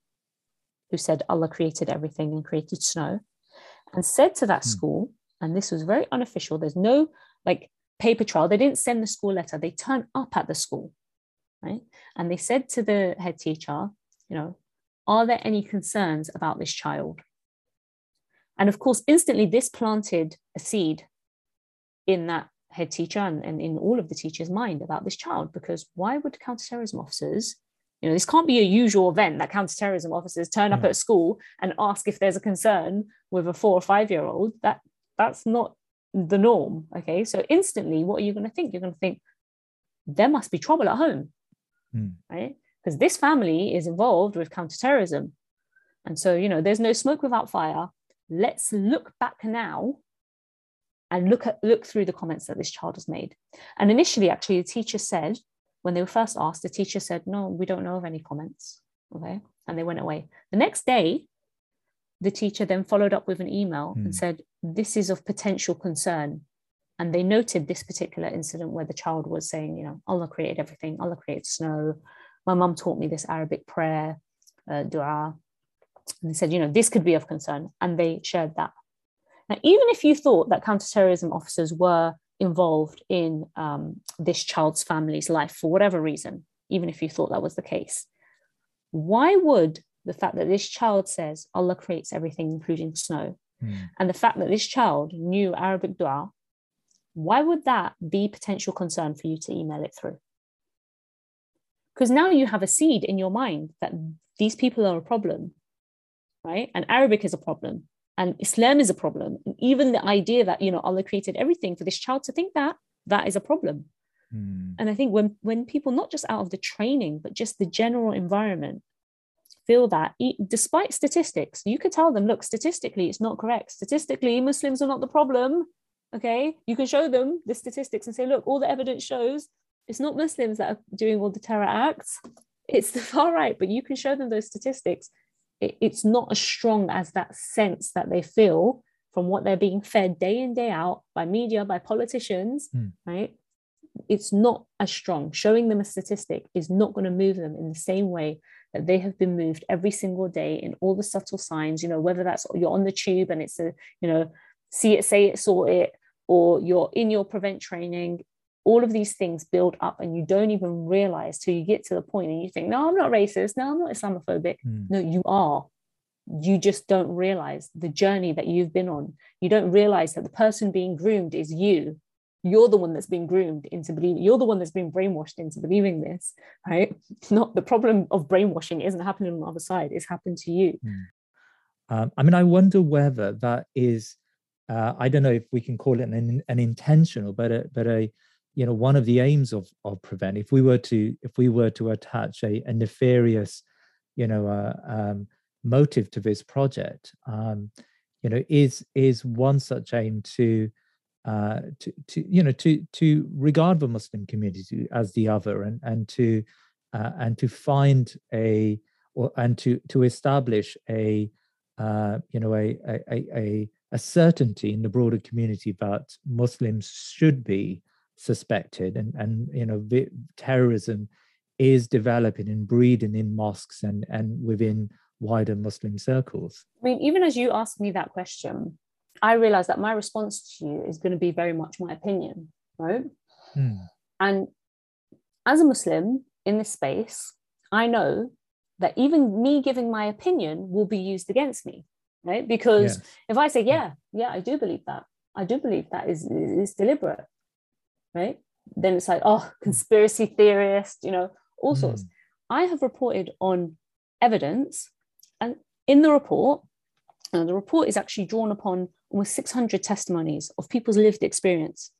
who said Allah created everything and created snow and said to that mm. school, and this was very unofficial, there's no like paper trail, they didn't send the school letter, they turned up at the school right? And they said to the head teacher, you know, are there any concerns about this child? And of course, instantly this planted a seed in that head teacher and, and in all of the teachers' mind about this child, because why would counterterrorism officers, you know, this can't be a usual event that counterterrorism officers turn mm. up at school and ask if there's a concern with a four or five year old. That that's not the norm. Okay. So instantly, what are you going to think? You're going to think there must be trouble at home mm. right? Because this family is involved with counterterrorism. And so, you know, there's no smoke without fire. Let's look back now and look at look through the comments that this child has made. And initially, actually, the teacher said, when they were first asked, the teacher said, No, we don't know of any comments. Okay. And they went away. The next day, the teacher then followed up with an email mm. and said, This is of potential concern. And they noted this particular incident where the child was saying, you know, Allah created everything, Allah created snow. My mum taught me this Arabic prayer, uh, dua. And they said, you know, this could be of concern. And they shared that. Now, even if you thought that counterterrorism officers were involved in um, this child's family's life for whatever reason, even if you thought that was the case, why would the fact that this child says Allah creates everything, including snow, mm. and the fact that this child knew Arabic dua, why would that be potential concern for you to email it through? Because now you have a seed in your mind that these people are a problem, right? And Arabic is a problem, and Islam is a problem. And even the idea that, you know, Allah created everything for this child to think that, that is a problem. Mm. And I think when, when people, not just out of the training, but just the general environment, feel that despite statistics you could tell them look statistically it's not correct statistically muslims are not the problem okay you can show them the statistics and say look all the evidence shows it's not muslims that are doing all the terror acts it's [laughs] the far right but you can show them those statistics it, it's not as strong as that sense that they feel from what they're being fed day in day out by media by politicians mm. right it's not as strong showing them a statistic is not going to move them in the same way that they have been moved every single day in all the subtle signs you know whether that's you're on the tube and it's a you know see it say it sort it or you're in your prevent training all of these things build up and you don't even realize till you get to the point and you think no i'm not racist. No i'm not islamophobic. Mm. no you are. You just don't realize the journey that you've been on. You don't realize that the person being groomed is you. You're the one that's been groomed into believing you're the one that's been brainwashed into believing this right? [laughs] Not the problem of brainwashing isn't happening on the other side it's happened to you. Mm. um, i mean i wonder whether that is uh, i don't know if we can call it an, an intentional but a but a you know one of the aims of of prevent if we were to if we were to attach a, a nefarious you know uh, um, motive to this project um, you know is is one such aim to uh, to, to you know to to regard the Muslim community as the other and and to uh, and to find a or and to to establish a uh, you know a, a a a certainty in the broader community that Muslims should be suspected and and you know terrorism is developing and breeding in mosques and and within wider Muslim circles. I mean, even as you ask me that question, I realize that my response to you is going to be very much my opinion, right? Mm. And as a Muslim in this space, I know that even me giving my opinion will be used against me, right? Because yes. if I say, yeah, yeah, I do believe that, I do believe that is, is deliberate, right? Then it's like, oh, conspiracy theorist, you know, all sorts. Mm. I have reported on evidence, and in the report, and the report is actually drawn upon almost 600 testimonies of people's lived experience.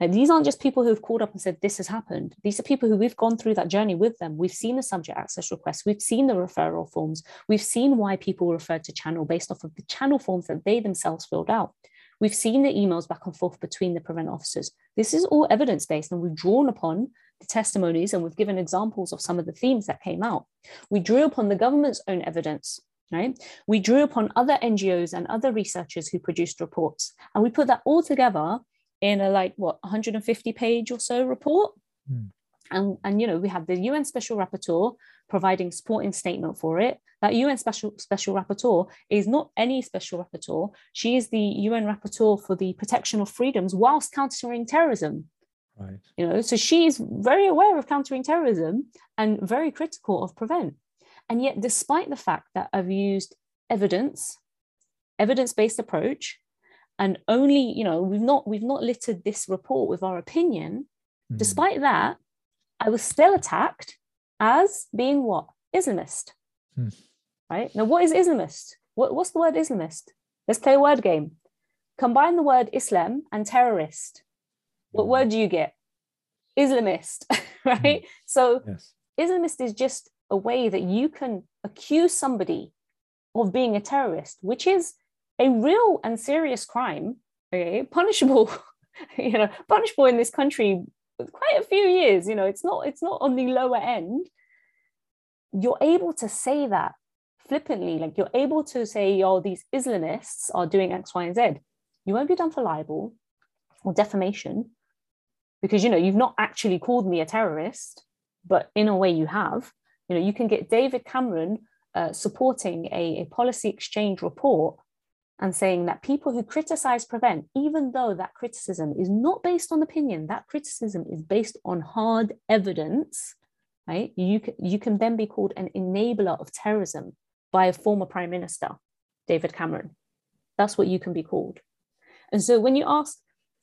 And these aren't just people who have called up and said, This has happened. These are people who we've gone through that journey with them. We've seen the subject access requests, we've seen the referral forms, we've seen why people referred to channel based off of the channel forms that they themselves filled out. We've seen the emails back and forth between the prevent officers. This is all evidence based, and we've drawn upon the testimonies and we've given examples of some of the themes that came out. We drew upon the government's own evidence right? We drew upon other NGOs and other researchers who produced reports, and we put that all together in a like what 150 page or so report. Mm. And, and you know we have the UN Special Rapporteur providing supporting statement for it. That UN Special Special Rapporteur is not any Special Rapporteur. She is the UN Rapporteur for the protection of freedoms whilst countering terrorism. Right. You know, so she is very aware of countering terrorism and very critical of prevent. And yet, despite the fact that I've used evidence, evidence-based approach, and only, you know, we've not we've not littered this report with our opinion, mm. despite that, I was still attacked as being what? Islamist. Mm. Right? Now, what is Islamist? What, what's the word Islamist? Let's play a word game. Combine the word Islam and terrorist. What hmm. word do you get? Islamist, [laughs] right? Mm. So yes. Islamist is just a way that you can accuse somebody of being a terrorist, which is a real and serious crime, okay, punishable, [laughs] you know, punishable in this country quite a few years. You know, it's not it's not on the lower end. You're able to say that flippantly, like you're able to say, "Oh, these Islamists are doing X, Y, and Z." You won't be done for libel or defamation because you know you've not actually called me a terrorist, but in a way you have. You know, you can get David Cameron uh, supporting a, a policy exchange report and saying that people who criticize prevent, even though that criticism is not based on opinion, that criticism is based on hard evidence, right? You can, you can then be called an enabler of terrorism by a former prime minister, David Cameron. That's what you can be called. And so when you ask,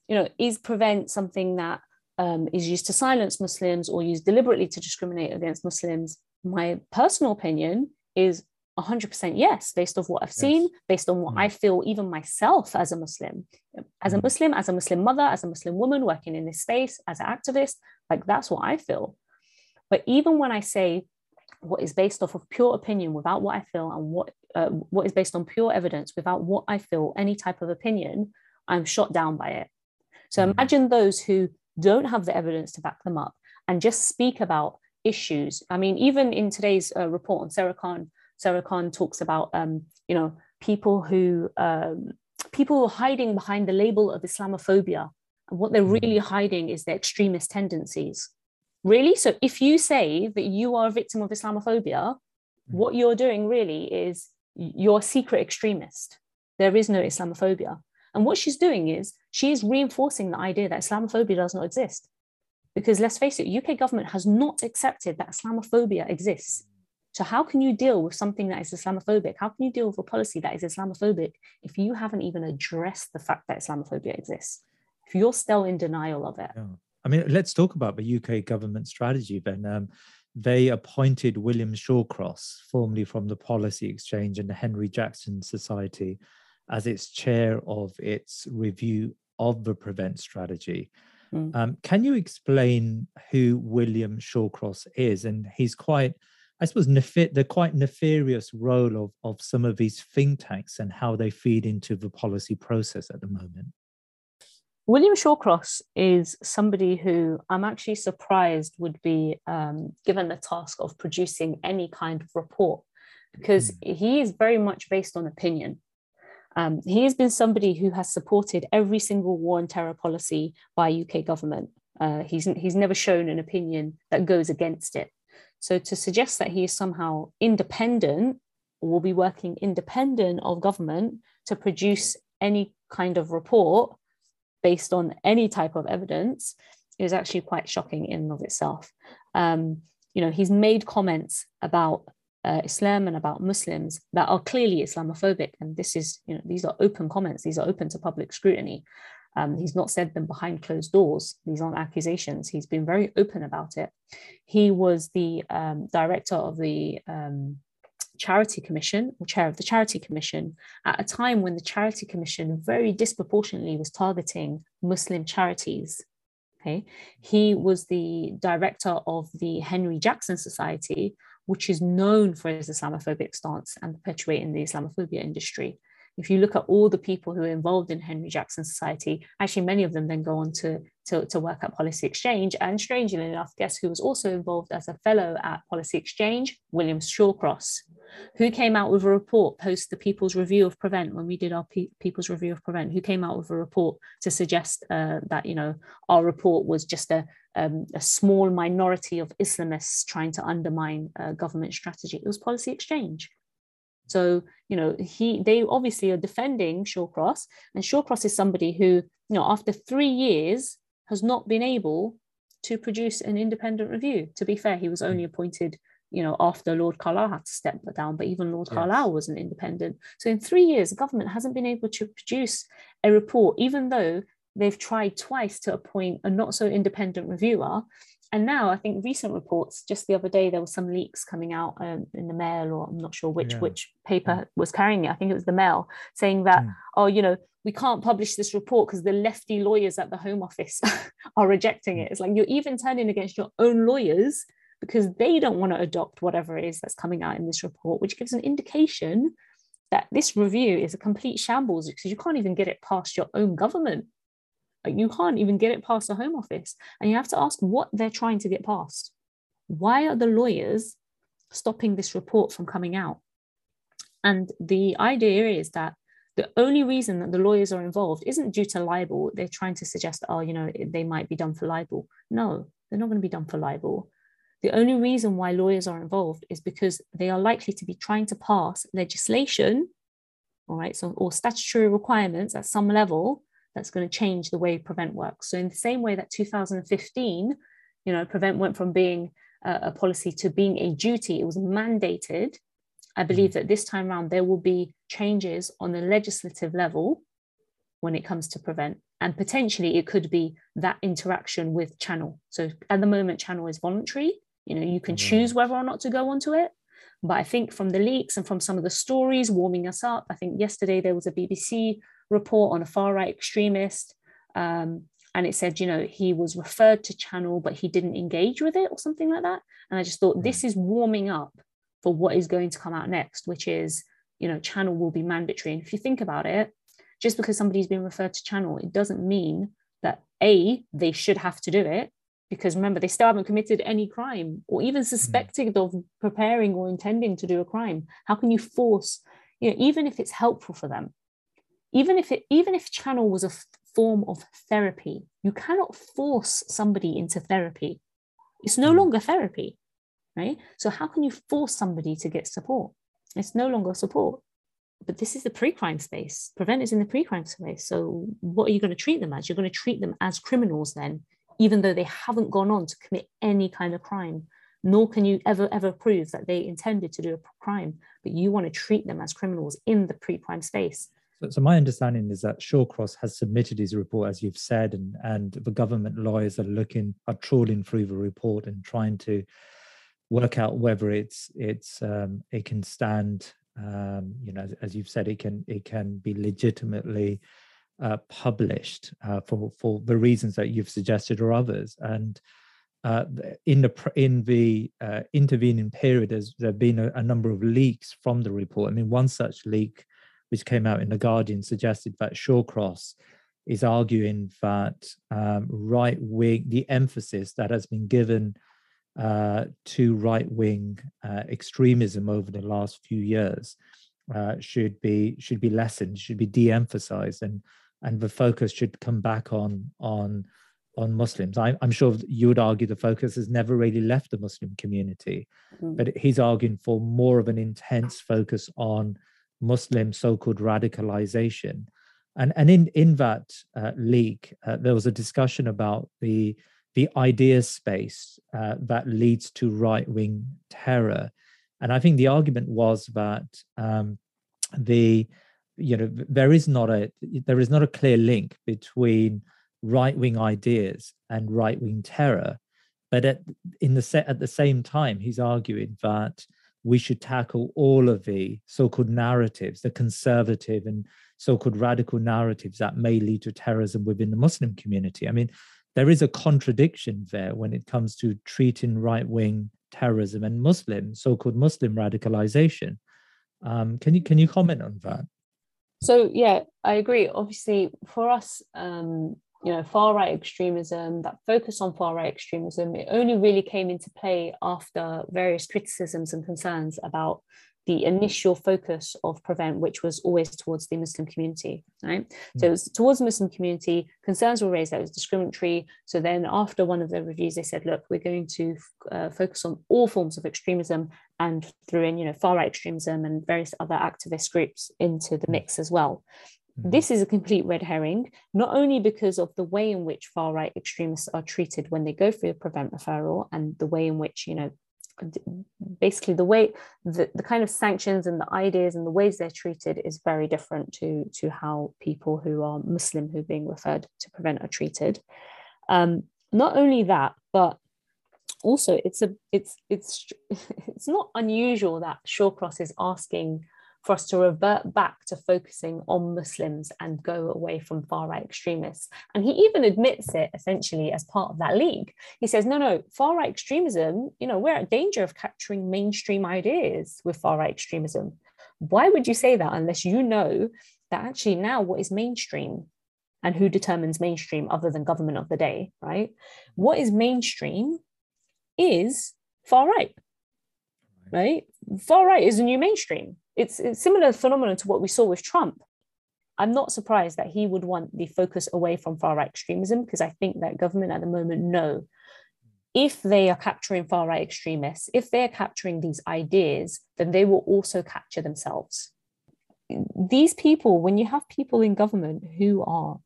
you know, is prevent something that um, is used to silence Muslims or used deliberately to discriminate against Muslims? My personal opinion is 100% yes, based off what I've seen, based on what mm. I feel, even myself as a Muslim, as a mm. Muslim, as a Muslim mother, as a Muslim woman working in this space, as an activist, like that's what I feel. But even when I say what is based off of pure opinion without what I feel and what uh, what is based on pure evidence without what I feel, any type of opinion, I'm shot down by it. So mm. imagine those who don't have the evidence to back them up and just speak about issues. I mean, even in today's uh, report on Sara Khan, Sara Khan talks about, um, you know, people who um, people hiding behind the label of Islamophobia. And what they're mm. really hiding is their extremist tendencies. Really? So if you say that you are a victim of Islamophobia, mm. what you're doing really is you're a secret extremist. There is no Islamophobia. And what she's doing is she is reinforcing the idea that Islamophobia does not exist. Because let's face it, UK government has not accepted that Islamophobia exists. So how can you deal with something that is Islamophobic? How can you deal with a policy that is Islamophobic if you haven't even addressed the fact that Islamophobia exists? If you're still in denial of it. Yeah. I mean, let's talk about the UK government strategy then. Um, they appointed William Shawcross, formerly from the Policy Exchange and the Henry Jackson Society, as its chair of its review of the Prevent strategy. Mm. Um, can you explain who William Shawcross is? And he's quite, I suppose, the quite nefarious role of, of some of these think tanks and how they feed into the policy process at the moment. William Shawcross is somebody who I'm actually surprised would be um, given the task of producing any kind of report because mm. he is very much based on opinion. Um, he has been somebody who has supported every single war and terror policy by UK government. Uh, he's, he's never shown an opinion that goes against it. So to suggest that he is somehow independent or will be working independent of government to produce any kind of report based on any type of evidence is actually quite shocking in and of itself. Um, you know, he's made comments about uh, Islam and about Muslims that are clearly Islamophobic, and this is, you know, these are open comments. These are open to public scrutiny. Um, he's not said them behind closed doors. These aren't accusations. He's been very open about it. He was the um, director of the um, Charity Commission or chair of the Charity Commission at a time when the Charity Commission very disproportionately was targeting Muslim charities. Okay, he was the director of the Henry Jackson Society, which is known for its Islamophobic stance and perpetuating the Islamophobia industry if you look at all the people who are involved in Henry Jackson Society, actually many of them then go on to, to, to work at Policy Exchange. And strangely enough, guess who was also involved as a fellow at Policy Exchange? William Shawcross, who came out with a report post the People's Review of Prevent when we did our Pe- People's Review of Prevent, who came out with a report to suggest uh, that you know our report was just a um, a small minority of Islamists trying to undermine uh, government strategy. It was Policy Exchange. So, you know, he they obviously are defending Shawcross, and Shawcross is somebody who, you know, after three years has not been able to produce an independent review. To be fair, he was only hmm. appointed, you know, after Lord Carlile had to step down, but even Lord yes. Carlile wasn't independent. So in three years, the government hasn't been able to produce a report, even though they've tried twice to appoint a not so independent reviewer and now I think recent reports, just the other day, there were some leaks coming out um, in the Mail, or I'm not sure which yeah. which paper was carrying it. I think it was the Mail, saying that mm. oh, you know, we can't publish this report because the lefty lawyers at the Home Office [laughs] are rejecting hmm. it. It's like you're even turning against your own lawyers because they don't want to adopt whatever it is that's coming out in this report, which gives an indication that this review is a complete shambles because you can't even get it past your own government. You can't even get it past the Home Office. And you have to ask what they're trying to get past. Why are the lawyers stopping this report from coming out? And the idea is that the only reason that the lawyers are involved isn't due to libel. They're trying to suggest, oh, you know, they might be done for libel. No, they're not going to be done for libel. The only reason why lawyers are involved is because they are likely to be trying to pass legislation all right, so or statutory requirements at some level that's going to change the way prevent works. So in the same way that 2015, you know, prevent went from being a, a policy to being a duty, it was mandated. I believe mm. that this time around there will be changes on the legislative level when it comes to prevent and potentially it could be that interaction with channel so at the moment channel is voluntary you know you can choose whether or not to go onto it but I think from the leaks and from some of the stories warming us up, I think yesterday there was a BBC report on a far right extremist. Um, and it said, you know, he was referred to channel, but he didn't engage with it or something like that. And I just thought this is warming up for what is going to come out next, which is, you know, channel will be mandatory. And if you think about it, just because somebody's been referred to channel, it doesn't mean that A, they should have to do it, because remember they still haven't committed any crime or even hmm. suspected of preparing or intending to do a crime how can you force you know even if it's helpful for them even if it even if channel was a f- form of therapy you cannot force somebody into therapy. It's no mm. longer therapy right? So how can you force somebody to get support? It's no longer support. But this is the pre-crime space. Prevent is in the pre-crime space. So what are you going to treat them as? You're going to treat them as criminals then even though they haven't gone on to commit any kind of crime nor can you ever ever prove that they intended to do a crime but you want to treat them as criminals in the pre-crime space so, so my understanding is that Shawcross has submitted his report, as you've said, and, and the government lawyers are looking, are trawling through the report and trying to work out whether it's it's um, it can stand. Um, you know, as, as, you've said, it can it can be legitimately uh, published uh, for for the reasons that you've suggested or others. And uh, in the in the uh, intervening period, there's there have been a, a, number of leaks from the report. I mean, one such leak, which came out in the Guardian, suggested that Shawcross is arguing that um, right wing the emphasis that has been given uh, to right wing uh, extremism over the last few years uh, should be should be lessened, should be de-emphasized, and and the focus should come back on on on Muslims. I, am sure you would argue the focus has never really left the Muslim community, mm. but he's arguing for more of an intense focus on Muslim so-called radicalization. And and in in that uh, leak, uh, there was a discussion about the the idea space uh, that leads to right wing terror, and I think the argument was that um, the you know there is not a there is not a clear link between right wing ideas and right wing terror but at in the at the same time he's arguing that we should tackle all of the so-called narratives the conservative and so-called radical narratives that may lead to terrorism within the muslim community. I mean there is a contradiction there when it comes to treating right-wing terrorism and muslim so-called muslim radicalization. Um, can you can you comment on that? So yeah, I agree. Obviously, for us, um, you know, far right extremism, that focus on far right extremism, it only really came into play after various criticisms and concerns about the initial focus of prevent which was always towards the muslim community right mm. so it was towards the muslim community concerns were raised that it was discriminatory so then after one of the reviews they said look we're going to uh, focus on all forms of extremism and threw in you know far right extremism and various other activist groups into the mm. mix as well mm. this is a complete red herring, not only because of the way in which far right extremists are treated when they go through a prevent referral and the way in which, you know, basically the way the, the kind of sanctions and the ideas and the ways they're treated is very different to to how people who are muslim who are being referred to prevent are treated um, not only that but also it's a it's it's [laughs] it's not unusual that shawcross is asking for us to revert back to focusing on Muslims and go away from far right extremists. And he even admits it essentially as part of that league. He says, no, no, far right extremism, you know, we're at danger of capturing mainstream ideas with far right extremism. Why would you say that unless you know that actually now what is mainstream and who determines mainstream other than government of the day, right? What is mainstream is far right, right? Far right is a new mainstream it's a similar phenomenon to what we saw with Trump. I'm not surprised that he would want the focus away from far right extremism because I think that government at the moment know if they are capturing far right extremists, if they're capturing these ideas, then they will also capture themselves. these people, when you have people in government who are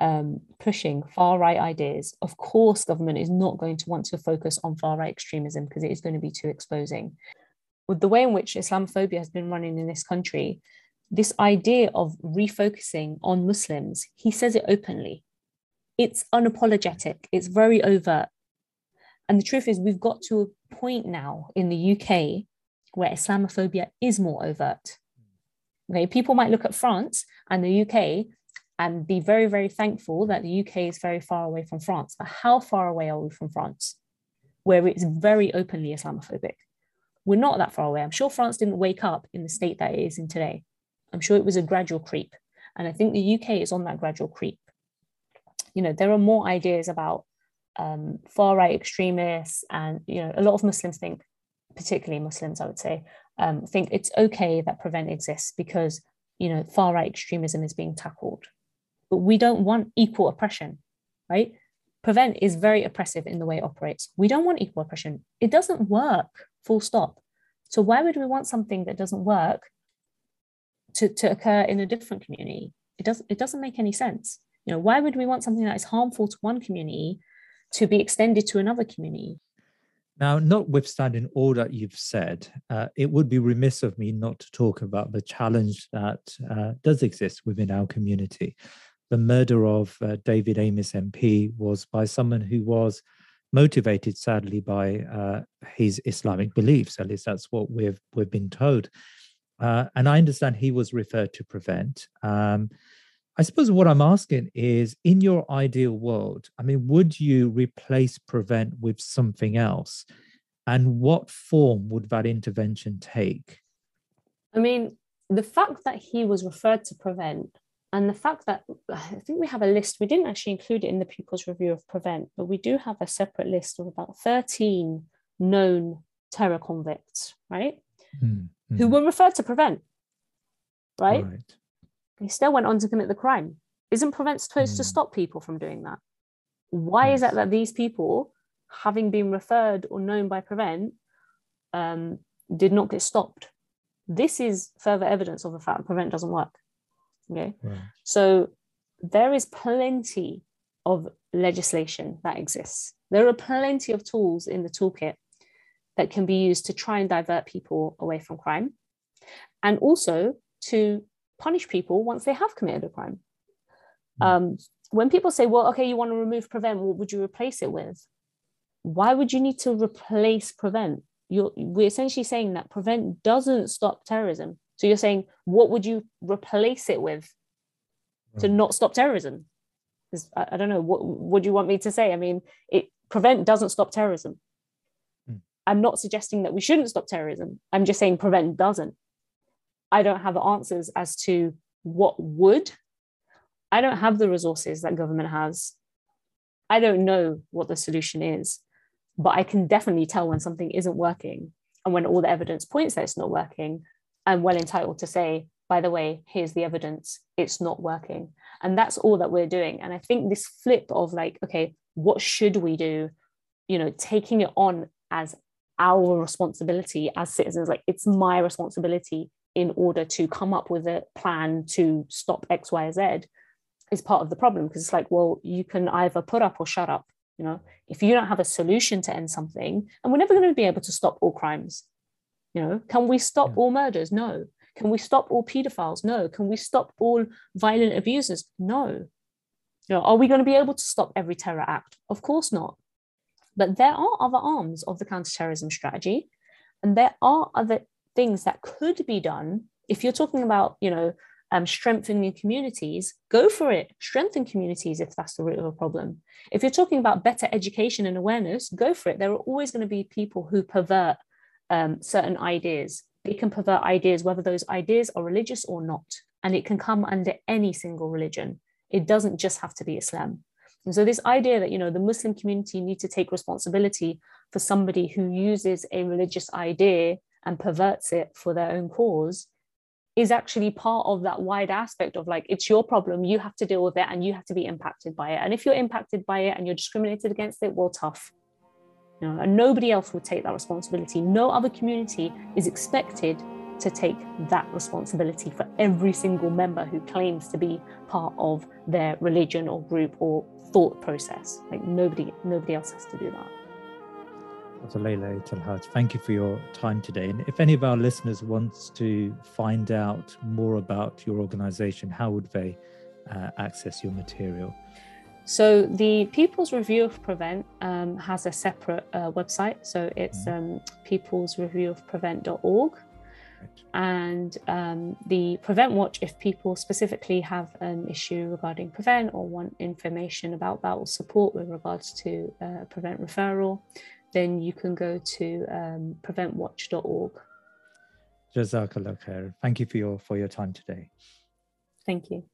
um, pushing far right ideas, of course, government is not going to want to focus on far right extremism because it is going to be too exposing. With the way in which Islamophobia has been running in this country, this idea of refocusing on Muslims, he says it openly. It's unapologetic, it's very overt. And the truth is, we've got to a point now in the UK where Islamophobia is more overt. Okay, people might look at France and the UK and be very, very thankful that the UK is very far away from France. But how far away are we from France, where it's very openly Islamophobic? We're not that far away. I'm sure France didn't wake up in the state that it is in today. I'm sure it was a gradual creep. And I think the UK is on that gradual creep. You know, there are more ideas about um, far right extremists, and you know, a lot of Muslims think, particularly Muslims, I would say, um, think it's okay that Prevent exists because you know far right extremism is being tackled. But we don't want equal oppression, right? Prevent is very oppressive in the way it operates. We don't want equal oppression. It doesn't work, full stop. So why would we want something that doesn't work to, to occur in a different community. It doesn't it doesn't make any sense. You know, why would we want something that is harmful to one community to be extended to another community? Now, notwithstanding all that you've said, uh, it would be remiss of me not to talk about the challenge that uh, does exist within our community. The murder of uh, David Amess MP was by someone who was motivated, sadly, by uh, his Islamic beliefs. At least that's what we've we've been told. Uh, and I understand he was referred to prevent. Um, I suppose what I'm asking is in your ideal world, I mean, would you replace prevent with something else? And what form would that intervention take? I mean, the fact that he was referred to prevent and the fact that [sighs] I think we have a list, we didn't actually include it in the People's Review of Prevent, but we do have a separate list of about 13 known terror convicts, right? Mm mm-hmm. who were referred to prevent, right? right? He still went on to commit the crime. Isn't prevent supposed mm. to stop people from doing that? Why yes. is it that these people, having been referred or known by prevent, um, did not get stopped? This is further evidence of the fact that prevent doesn't work. Okay, so there is plenty of legislation that exists. There are plenty of tools in the toolkit that can be used to try and divert people away from crime and also to punish people once they have committed a crime. Hmm. Um, when people say, well, okay, you want to remove prevent, what would you replace it with? Why would you need to replace prevent? You're, we're essentially saying that prevent doesn't stop terrorism. So you're saying, what would you replace it with to hmm. not stop terrorism? I, I don't know. What would you want me to say? I mean, it prevent doesn't stop terrorism. Hmm. I'm not suggesting that we shouldn't stop terrorism. I'm just saying prevent doesn't. I don't have answers as to what would. I don't have the resources that government has. I don't know what the solution is, but I can definitely tell when something isn't working and when all the evidence points that it's not working. I'm well entitled to say, by the way, here's the evidence, it's not working. And that's all that we're doing. And I think this flip of like, okay, what should we do? You know, taking it on as our responsibility as citizens like it's my responsibility in order to come up with a plan to stop x y z is part of the problem because it's like well you can either put up or shut up you know if you don't have a solution to end something and we're never going to be able to stop all crimes you know can we stop yeah. all murders no can we stop all pedophiles no can we stop all violent abusers no you know are we going to be able to stop every terror act of course not but there are other arms of the counterterrorism strategy, and there are other things that could be done. If you're talking about, you know, um, strengthening communities, go for it. Strengthen communities if that's the root of a problem. If you're talking about better education and awareness, go for it. There are always going to be people who pervert um, certain ideas. They can pervert ideas, whether those ideas are religious or not, and it can come under any single religion. It doesn't just have to be Islam. And so this idea that you know the Muslim community need to take responsibility for somebody who uses a religious idea and perverts it for their own cause is actually part of that wide aspect of like it's your problem you have to deal with it and you have to be impacted by it and if you're impacted by it and you're discriminated against it well tough and nobody else would take that responsibility no other community is expected to take that responsibility for every single member who claims to be part of their religion or group or thought process. Like nobody, nobody else has to do that. Dr. Layla thank you for your time today. And if any of our listeners wants to find out more about your organization, how would they uh, access your material? So the People's Review of Prevent um, has a separate uh, website. So it's mm-hmm. um, peoplesreviewofprevent.org. And um, the Prevent Watch, if people specifically have an issue regarding Prevent or want information about that or support with regards to uh, Prevent referral, then you can go to um, preventwatch.org. Jazakallah khair. Thank you for your for your time today. Thank you.